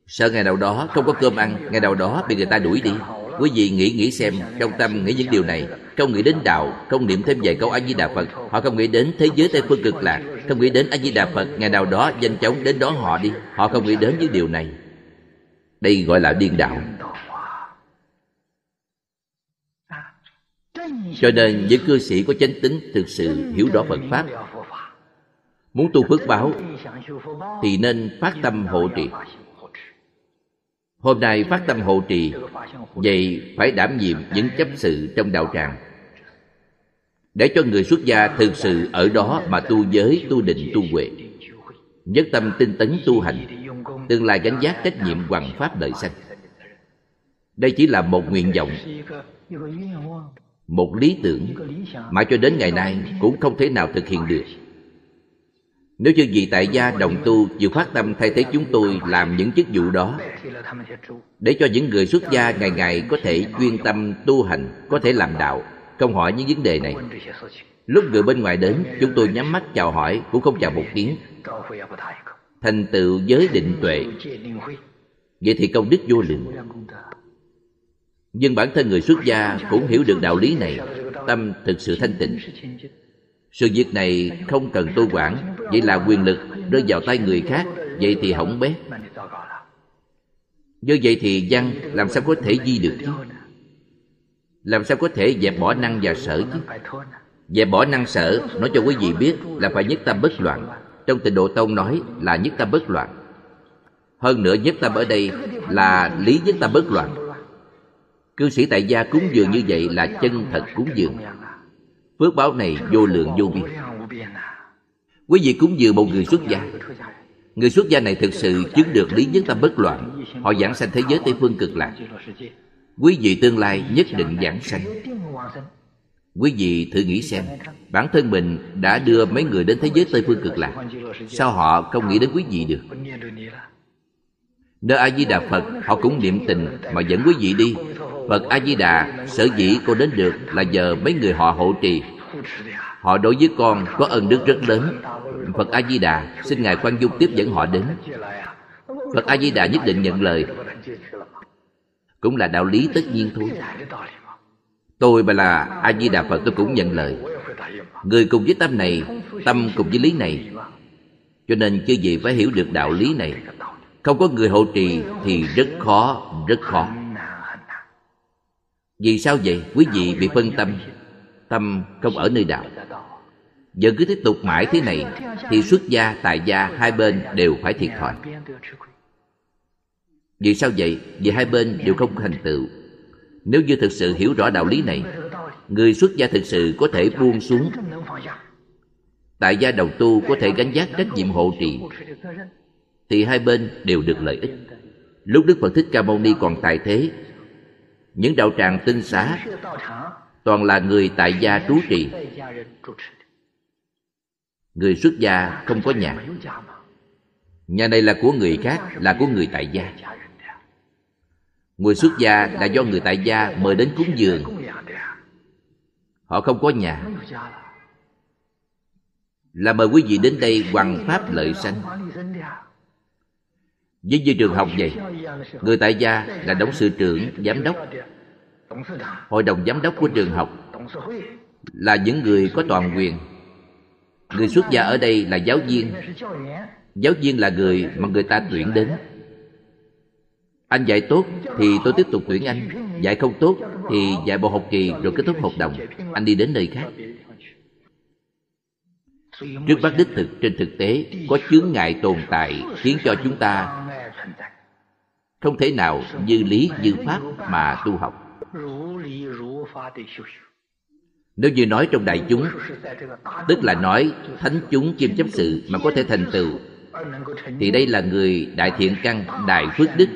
sợ ngày nào đó không có cơm ăn, ngày nào đó bị người ta đuổi đi. Quý vị nghĩ nghĩ xem, trong tâm nghĩ những điều này, không nghĩ đến đạo, không niệm thêm vài câu a di đà phật. Họ không nghĩ đến thế giới tây phương cực lạc, không nghĩ đến a di đà phật, ngày nào đó nhanh chóng đến đón họ đi. Họ không nghĩ đến những điều này. Đây gọi là điên đạo cho nên những cư sĩ có chánh tính thực sự hiểu rõ phật pháp, muốn tu phước báo, thì nên phát tâm hộ trì. Hôm nay phát tâm hộ trì, vậy phải đảm nhiệm những chấp sự trong đạo tràng. Để cho người xuất gia thực sự ở đó mà tu giới, tu định, tu huệ. Nhất tâm tinh tấn tu hành, tương lai gánh giác trách nhiệm hoằng pháp đời sanh. Đây chỉ là một nguyện vọng một lý tưởng mà cho đến ngày nay cũng không thể nào thực hiện được nếu như vị tại gia đồng tu chịu phát tâm thay thế chúng tôi làm những chức vụ đó để cho những người xuất gia ngày ngày có thể chuyên tâm tu hành, có thể làm đạo, không hỏi những vấn đề này. Lúc người bên ngoài đến, chúng tôi nhắm mắt chào hỏi cũng không chào một tiếng. Thành tựu giới định tuệ. Vậy thì công đức vô lượng. Nhưng bản thân người xuất gia cũng hiểu được đạo lý này, tâm thực sự thanh tịnh. Sự việc này không cần tôi quản vậy là quyền lực rơi vào tay người khác vậy thì hỏng bét. Như vậy thì văn làm sao có thể di được chứ? Làm sao có thể dẹp bỏ năng và sở chứ? Dẹp bỏ năng sở nói cho quý vị biết là phải nhất tâm bất loạn. Trong tịnh độ tông nói là nhất tâm bất loạn. Hơn nữa nhất tâm ở đây là lý nhất tâm bất loạn cư sĩ tại gia cúng dường như vậy là chân thật cúng dường. Phước báo này vô lượng vô biên. Quý vị cúng dường một người xuất gia. Người xuất gia này thực sự chứng được lý nhất tâm bất loạn. Họ giảng sanh thế giới tây phương cực lạc. Quý vị tương lai nhất định giảng sanh. Quý vị thử nghĩ xem, bản thân mình đã đưa mấy người đến thế giới tây phương cực lạc. Sao họ không nghĩ đến quý vị được? Nơi a di đà phật, họ cũng niệm tình mà dẫn quý vị đi phật a di đà sở dĩ cô đến được là nhờ mấy người họ hộ trì. Họ đối với con có ân đức rất lớn. Phật a di đà xin ngài quan dung tiếp dẫn họ đến. Phật a di đà nhất định nhận lời. Cũng là đạo lý tất nhiên thôi. Tôi mà là a di đà phật, tôi cũng nhận lời. Người cùng với tâm này, tâm cùng với lý này. Cho nên chưa gì phải hiểu được đạo lý này. Không có người hộ trì thì rất khó rất khó vì sao vậy, quý vị bị phân tâm? Tâm không ở nơi đạo giờ cứ tiếp tục mãi thế này, thì xuất gia tài gia hai bên đều phải thiệt thòi. Vì sao vậy? Vì hai bên đều không thành tựu. Nếu như thực sự hiểu rõ đạo lý này, người xuất gia thực sự có thể buông xuống. Tại gia đầu tu có thể gánh giác trách nhiệm hộ trì, thì hai bên đều được lợi ích. Lúc đức phật thích ca mâu ni còn tài thế những đạo tràng tinh xá toàn là người tại gia trú trì. Người xuất gia không có nhà. Nhà này là của người khác, là của người tại gia. Người xuất gia là do người tại gia mời đến cúng dường. Họ không có nhà. Là mời quý vị đến đây hoằng pháp lợi sanh. Với như trường học vậy, người tại gia là đóng sự trưởng, giám đốc, hội đồng giám đốc của trường học là những người có toàn quyền. Người xuất gia ở đây là giáo viên. Giáo viên là người mà người ta tuyển đến. Anh dạy tốt thì tôi tiếp tục tuyển anh. Dạy không tốt thì dạy bộ học kỳ rồi kết thúc hợp đồng. Anh đi đến nơi khác. Trước mắt đích thực trên thực tế có chướng ngại tồn tại khiến cho chúng ta không thể nào như lý như pháp mà tu học. Nếu như nói trong đại chúng, tức là nói thánh chúng chiêm chấp sự mà có thể thành tựu, thì đây là người đại thiện căn, đại phước đức.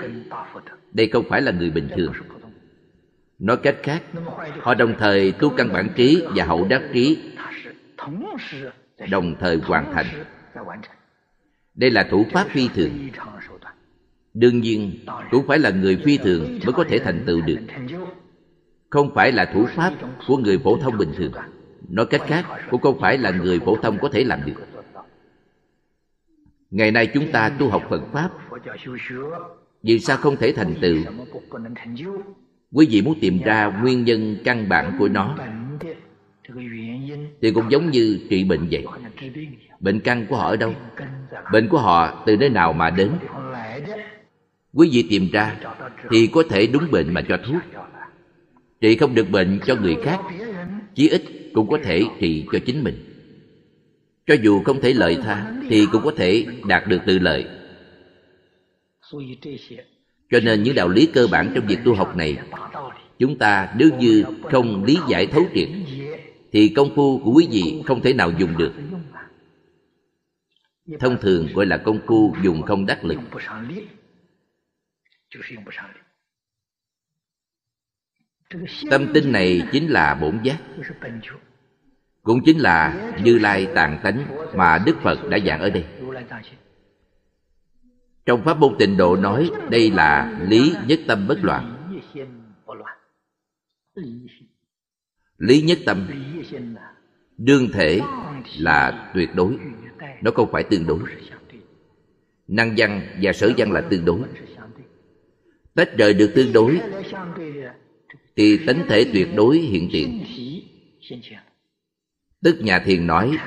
Đây không phải là người bình thường. Nói cách khác, họ đồng thời tu căn bản trí và hậu đắc trí, đồng thời hoàn thành. Đây là thủ pháp phi thường đương nhiên, cũng phải là người phi thường mới có thể thành tựu được. Không phải là thủ pháp của người phổ thông bình thường. Nói cách khác, cũng không phải là người phổ thông có thể làm được. Ngày nay chúng ta tu học phật pháp. Vì sao không thể thành tựu? Quý vị muốn tìm ra nguyên nhân căn bản của nó, thì cũng giống như trị bệnh vậy. Bệnh căn của họ ở đâu? Bệnh của họ từ nơi nào mà đến? quý vị tìm ra thì có thể đúng bệnh mà cho thuốc. Trị không được bệnh cho người khác, chí ít cũng có thể trị cho chính mình. Cho dù không thể lợi tha thì cũng có thể đạt được tự lợi. Cho nên những đạo lý cơ bản trong việc tu học này, chúng ta nếu như không lý giải thấu triệt, thì công phu của quý vị không thể nào dùng được. Thông thường gọi là công phu dùng không đắc lực. Tâm tin này chính là bổn giác Cũng chính là Như Lai tàng tánh mà Đức Phật đã giảng ở đây。Trong Pháp môn tịnh độ nói đây là lý nhất tâm bất loạn。Lý nhất tâm Đương thể là tuyệt đối Nó không phải tương đối。Năng văn và sở văn là tương đối。tách rời được tương đối, thì tánh thể tuyệt đối hiện tiền. Tức nhà thiền nói,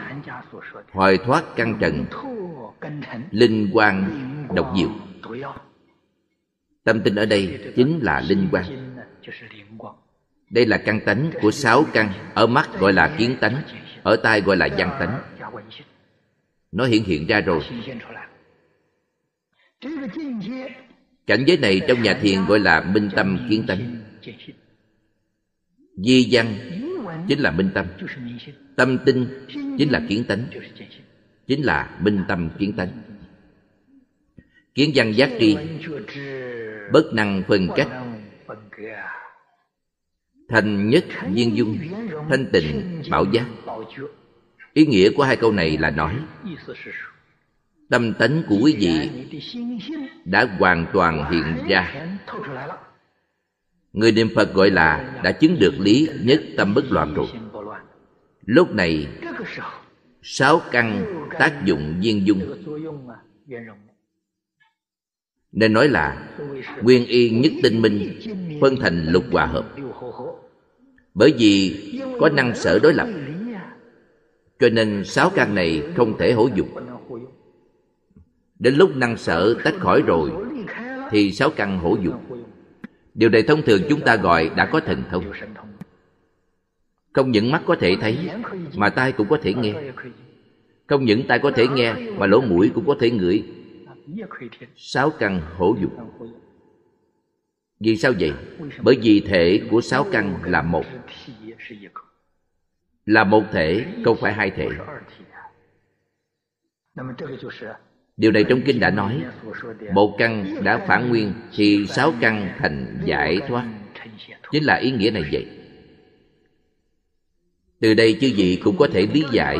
hoài thoát căn trần, linh quan độc diệu. Tâm tinh ở đây chính là linh quan đây là căn tánh của sáu căn, ở mắt gọi là kiến tánh, ở tai gọi là văn tánh. Nó hiện hiện ra rồi cảnh giới này trong nhà thiền gọi là minh tâm kiến tánh. Di văn chính là minh tâm. Tâm tinh chính là kiến tánh, chính là minh tâm kiến tánh. Kiến văn giác tri, bất năng phân cách. Thành nhất viên dung, thanh tịnh, bảo giác. Ý nghĩa của hai câu này là nói tâm tánh của quý vị đã hoàn toàn hiện ra. Người niệm phật gọi là đã chứng được lý nhất tâm bất loạn rồi. Lúc này, sáu căn tác dụng viên dung. Nên nói là nguyên y nhất tinh minh phân thành lục hòa hợp. Bởi vì có năng sở đối lập, cho nên sáu căn này không thể hữu dụng đến lúc năng sở tách khỏi rồi, thì sáu căn hổ dục. Điều này thông thường chúng ta gọi đã có thần thông. Không những mắt có thể thấy, mà tai cũng có thể nghe. Không những tai có thể nghe, mà lỗ mũi cũng có thể ngửi. Sáu căn hổ dục. Vì sao vậy? Bởi vì thể của sáu căn là một. Là một thể, không phải hai thể. Điều này trong kinh đã nói, Một căn đã phản nguyên Thì sáu căn thành giải thoát. Chính là ý nghĩa này vậy. Từ đây chư vị cũng có thể lý giải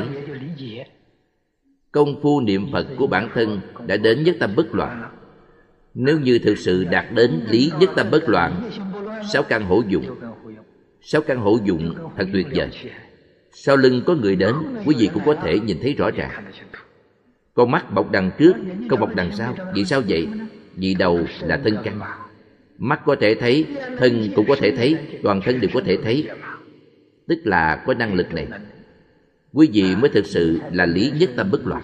Công phu niệm Phật của bản thân Đã đến nhất tâm bất loạn. Nếu như thực sự đạt đến lý nhất tâm bất loạn, Sáu căn hữu dụng, Sáu căn hữu dụng thật tuyệt vời. Sau lưng có người đến, Quý vị cũng có thể nhìn thấy rõ ràng con mắt bọc đằng trước không bọc đằng sau. Vì sao vậy? Vì đầu là thân căn. Mắt có thể thấy, thân cũng có thể thấy, toàn thân đều có thể thấy. Tức là có năng lực này. Quý vị mới thực sự là lý nhất tâm bất loạn.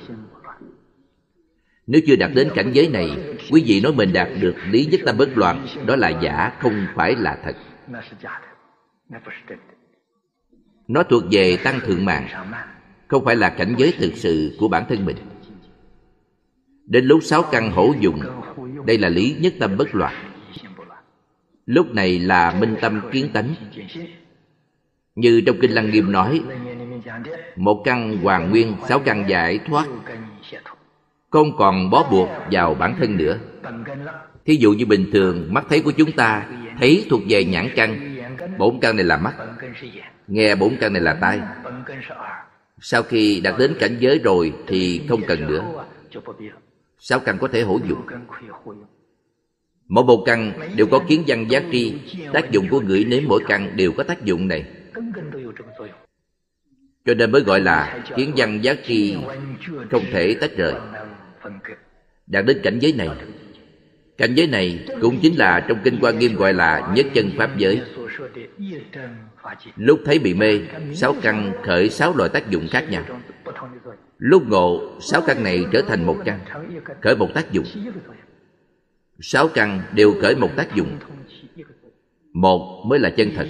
Nếu chưa đạt đến cảnh giới này, quý vị nói mình đạt được lý nhất tâm bất loạn, đó là giả, không phải là thật. Nó thuộc về tăng thượng mạng, không phải là cảnh giới thực sự của bản thân mình đến lúc sáu căn hổ dụng đây là lý nhất tâm bất loạn. Lúc này là minh tâm kiến tánh. Như trong kinh lăng nghiêm nói, một căn hoàn nguyên, sáu căn giải thoát. Không còn bó buộc vào bản thân nữa. Thí dụ như bình thường, mắt thấy của chúng ta thấy thuộc về nhãn căn. Bốn căn này là mắt. Nghe bốn căn này là tai. Sau khi đạt đến cảnh giới rồi thì không cần nữa sáu căn có thể hữu dụng. Mỗi một căn đều có kiến văn giác tri tác dụng của ngửi nếm mỗi căn đều có tác dụng này. Cho nên mới gọi là kiến văn giác tri không thể tách rời. đạt đến cảnh giới này. Cảnh giới này cũng chính là trong kinh quan nghiêm gọi là nhất chân pháp giới. Lúc thấy bị mê sáu căn khởi sáu loại tác dụng khác nhau lúc ngộ, sáu căn này trở thành một căn, khởi một tác dụng. Sáu căn đều khởi một tác dụng. Một mới là chân thật.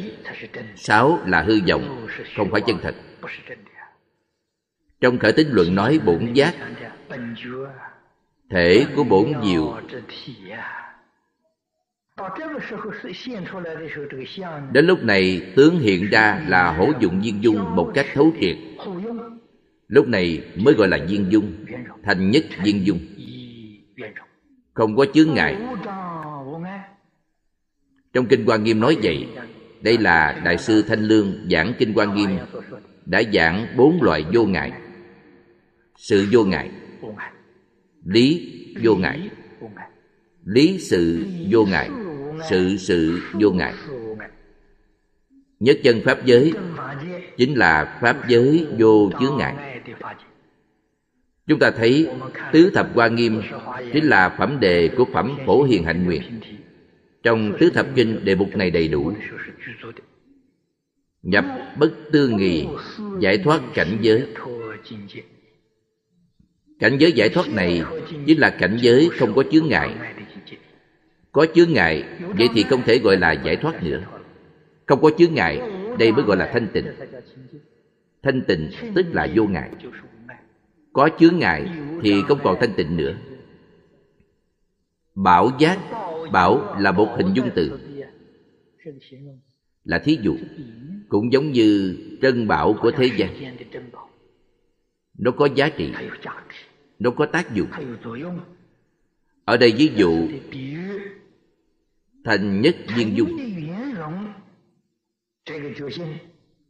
Sáu là hư vọng, không phải chân thật. Trong khởi tính luận nói bổn giác, thể của bổn diệu, đến lúc này tướng hiện ra là hổ dụng viên dung một cách thấu triệt lúc này mới gọi là viên dung thành nhất viên dung. Không có chướng ngại. Trong kinh quan nghiêm nói vậy, đây là đại sư thanh lương giảng kinh quan nghiêm, đã giảng bốn loại vô ngại. Sự vô ngại. Lý vô ngại. Lý sự vô ngại. Sự sự vô ngại. Nhất chân pháp giới chính là pháp giới vô chướng ngại chúng ta thấy tứ thập hoa nghiêm chính là phẩm đề của phẩm phổ hiền hạnh nguyện. Trong tứ thập kinh đề mục này đầy đủ. Nhập bất tư nghì, giải thoát cảnh giới. Cảnh giới giải thoát này chính là cảnh giới không có chướng ngại. Có chướng ngại, vậy thì không thể gọi là giải thoát nữa. Không có chướng ngại, đây mới gọi là thanh tịnh thanh tịnh tức là vô ngại. có chướng ngại thì không còn thanh tịnh nữa. Bảo giác bảo là một hình dung từ. là thí dụ cũng giống như trân bảo của thế gian. nó có giá trị nó có tác dụng. Ở đây ví dụ thành nhất viên dung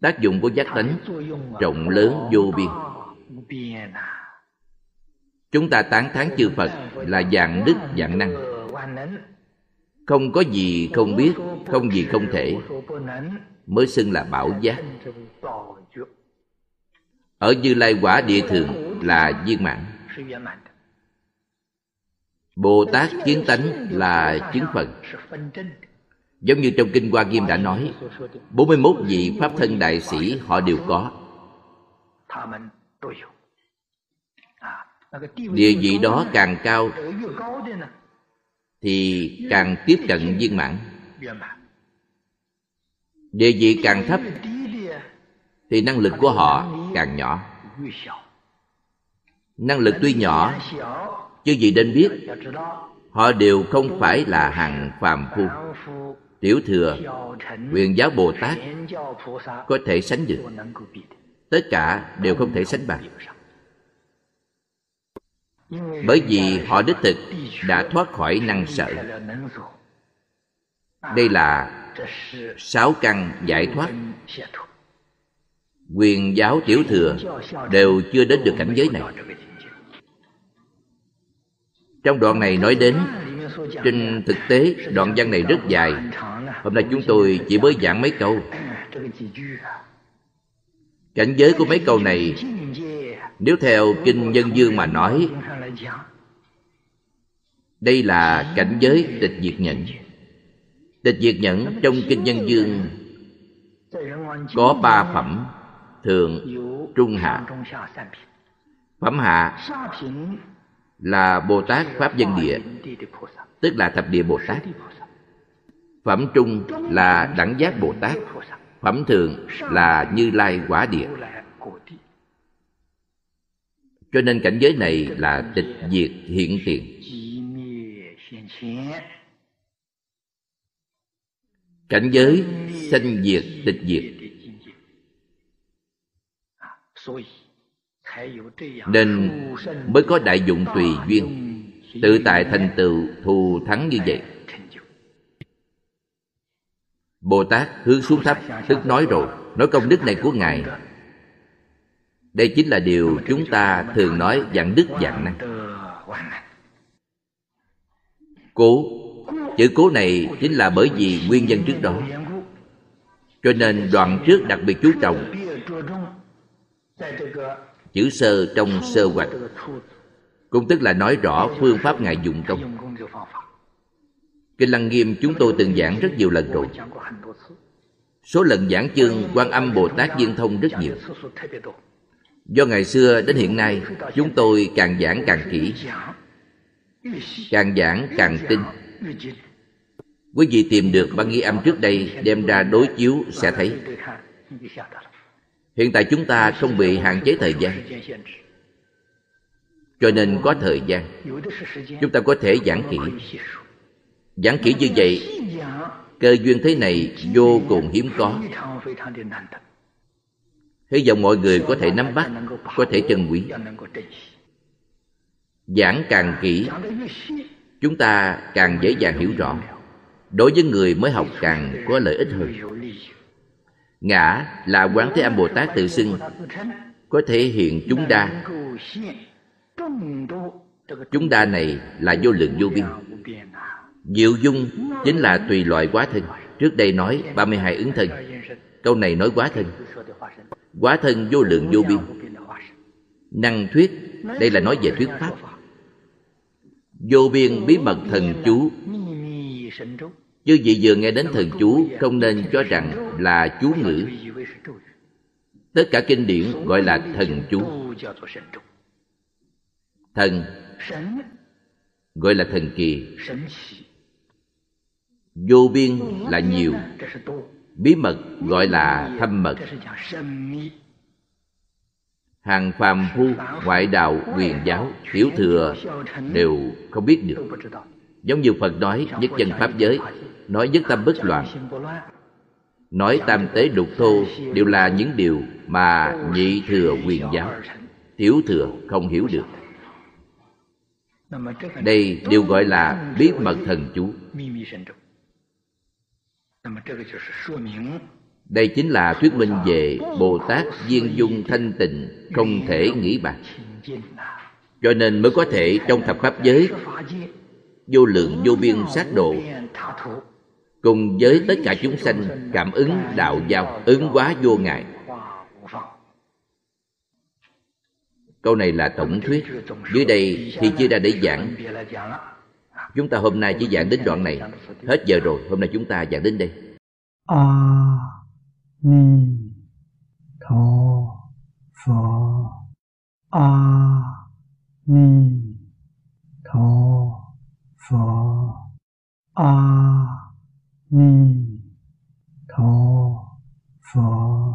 tác dụng của giác tánh rộng lớn vô biên. Chúng ta tán thán chư phật là dạng đức, dạng năng. Không có gì không biết, không gì không thể, mới xưng là bảo giác. Ở như lai quả địa thường là viên mãn. Bồ tát kiến tánh là chứng phật giống như trong kinh hoa nghiêm đã nói 41 vị pháp thân đại sĩ họ đều có. Địa vị đó càng cao, thì càng tiếp cận viên mãn. Địa vị càng thấp, thì năng lực của họ càng nhỏ. Năng lực tuy nhỏ, chứ gì nên biết, họ đều không phải là hàng phàm phu tiểu thừa quyền giáo bồ tát có thể sánh được. Tất cả đều không thể sánh bằng. Bởi vì họ đích thực đã thoát khỏi năng sợ. Đây là sáu căn giải thoát. Quyền giáo tiểu thừa đều chưa đến được cảnh giới này. Trong đoạn này nói đến trên thực tế đoạn văn này rất dài. Hôm nay chúng tôi chỉ mới giảng mấy câu. Cảnh giới của mấy câu này Nếu theo Kinh Nhân Dương mà nói Đây là cảnh giới tịch diệt nhẫn. Tịch diệt nhẫn trong Kinh Nhân Dương Có ba phẩm Thượng, Trung Hạ. Phẩm Hạ là Bồ Tát Pháp Dân Địa, tức là Thập Địa Bồ Tát. Phẩm trung là Đẳng Giác Bồ Tát, phẩm thường là Như Lai Quả Địa. Cho nên cảnh giới này là tịch diệt hiện tiền. Cảnh giới sanh diệt tịch diệt nên mới có đại dụng tùy duyên. Tự tại thành tựu, thù thắng như vậy. Bồ tát hướng xuống thấp tức nói rồi. Nói công đức này của ngài. Đây chính là điều chúng ta thường nói dạng đức dạng năng. Cố. Chữ cố này chính là bởi vì nguyên nhân trước đó. Cho nên đoạn trước đặc biệt chú trọng chữ sơ trong sơ hoạch. Cũng tức là nói rõ phương pháp ngài dùng trong kinh lăng nghiêm chúng tôi từng giảng rất nhiều lần rồi. Số lần giảng chương quan âm bồ tát viên thông rất nhiều. Do ngày xưa đến hiện nay, chúng tôi càng giảng càng kỹ. Càng giảng càng tin quý vị tìm được băng ghi âm trước đây, đem ra đối chiếu sẽ thấy hiện tại chúng ta không bị hạn chế thời gian. Cho nên có thời gian. Chúng ta có thể giảng kỹ. Giảng kỹ như vậy, cơ duyên thế này vô cùng hiếm có. Hy vọng mọi người có thể nắm bắt, có thể chân quý. Giảng càng kỹ, chúng ta càng dễ dàng hiểu rõ. Đối với người mới học càng có lợi ích hơn ngã là quán thế âm bồ tát tự xưng, có thể hiện chúng ta chúng ta này là vô lượng vô biên. Diệu dung chính là tùy loại quá thân. Trước đây nói 32 ứng thân. Câu này nói quá thân. Quá thân vô lượng vô biên. Năng thuyết, đây là nói về thuyết pháp. Vô biên bí mật thần chú chư vị vừa nghe đến thần chú, không nên cho rằng là chú ngữ. Tất cả kinh điển gọi là thần chú. Thần gọi là thần kỳ. Vô biên là nhiều. Bí mật gọi là thâm mật. Hàng phàm phu, ngoại đạo, quyền giáo, tiểu thừa đều không biết được. Giống như phật nói, nhất chân pháp giới nói nhất tâm bất loạn. Nói tam tế đục thô đều là những điều mà nhị thừa quyền giáo tiểu thừa không hiểu được. Đây đều gọi là bí mật thần chú. Đây chính là thuyết minh về bồ tát viên dung thanh tịnh không thể nghĩ bạc cho nên mới có thể trong thập pháp giới vô lượng vô biên sát độ cùng với tất cả chúng sanh cảm ứng đạo giao ứng quá vô ngại. Câu này là tổng thuyết. Dưới đây thì chưa ra để giảng. Chúng ta hôm nay chỉ giảng đến đoạn này. Hết giờ rồi hôm nay chúng ta giảng đến đây. A à, ni tho pho. A à, ni tho pho. A à ni tho phật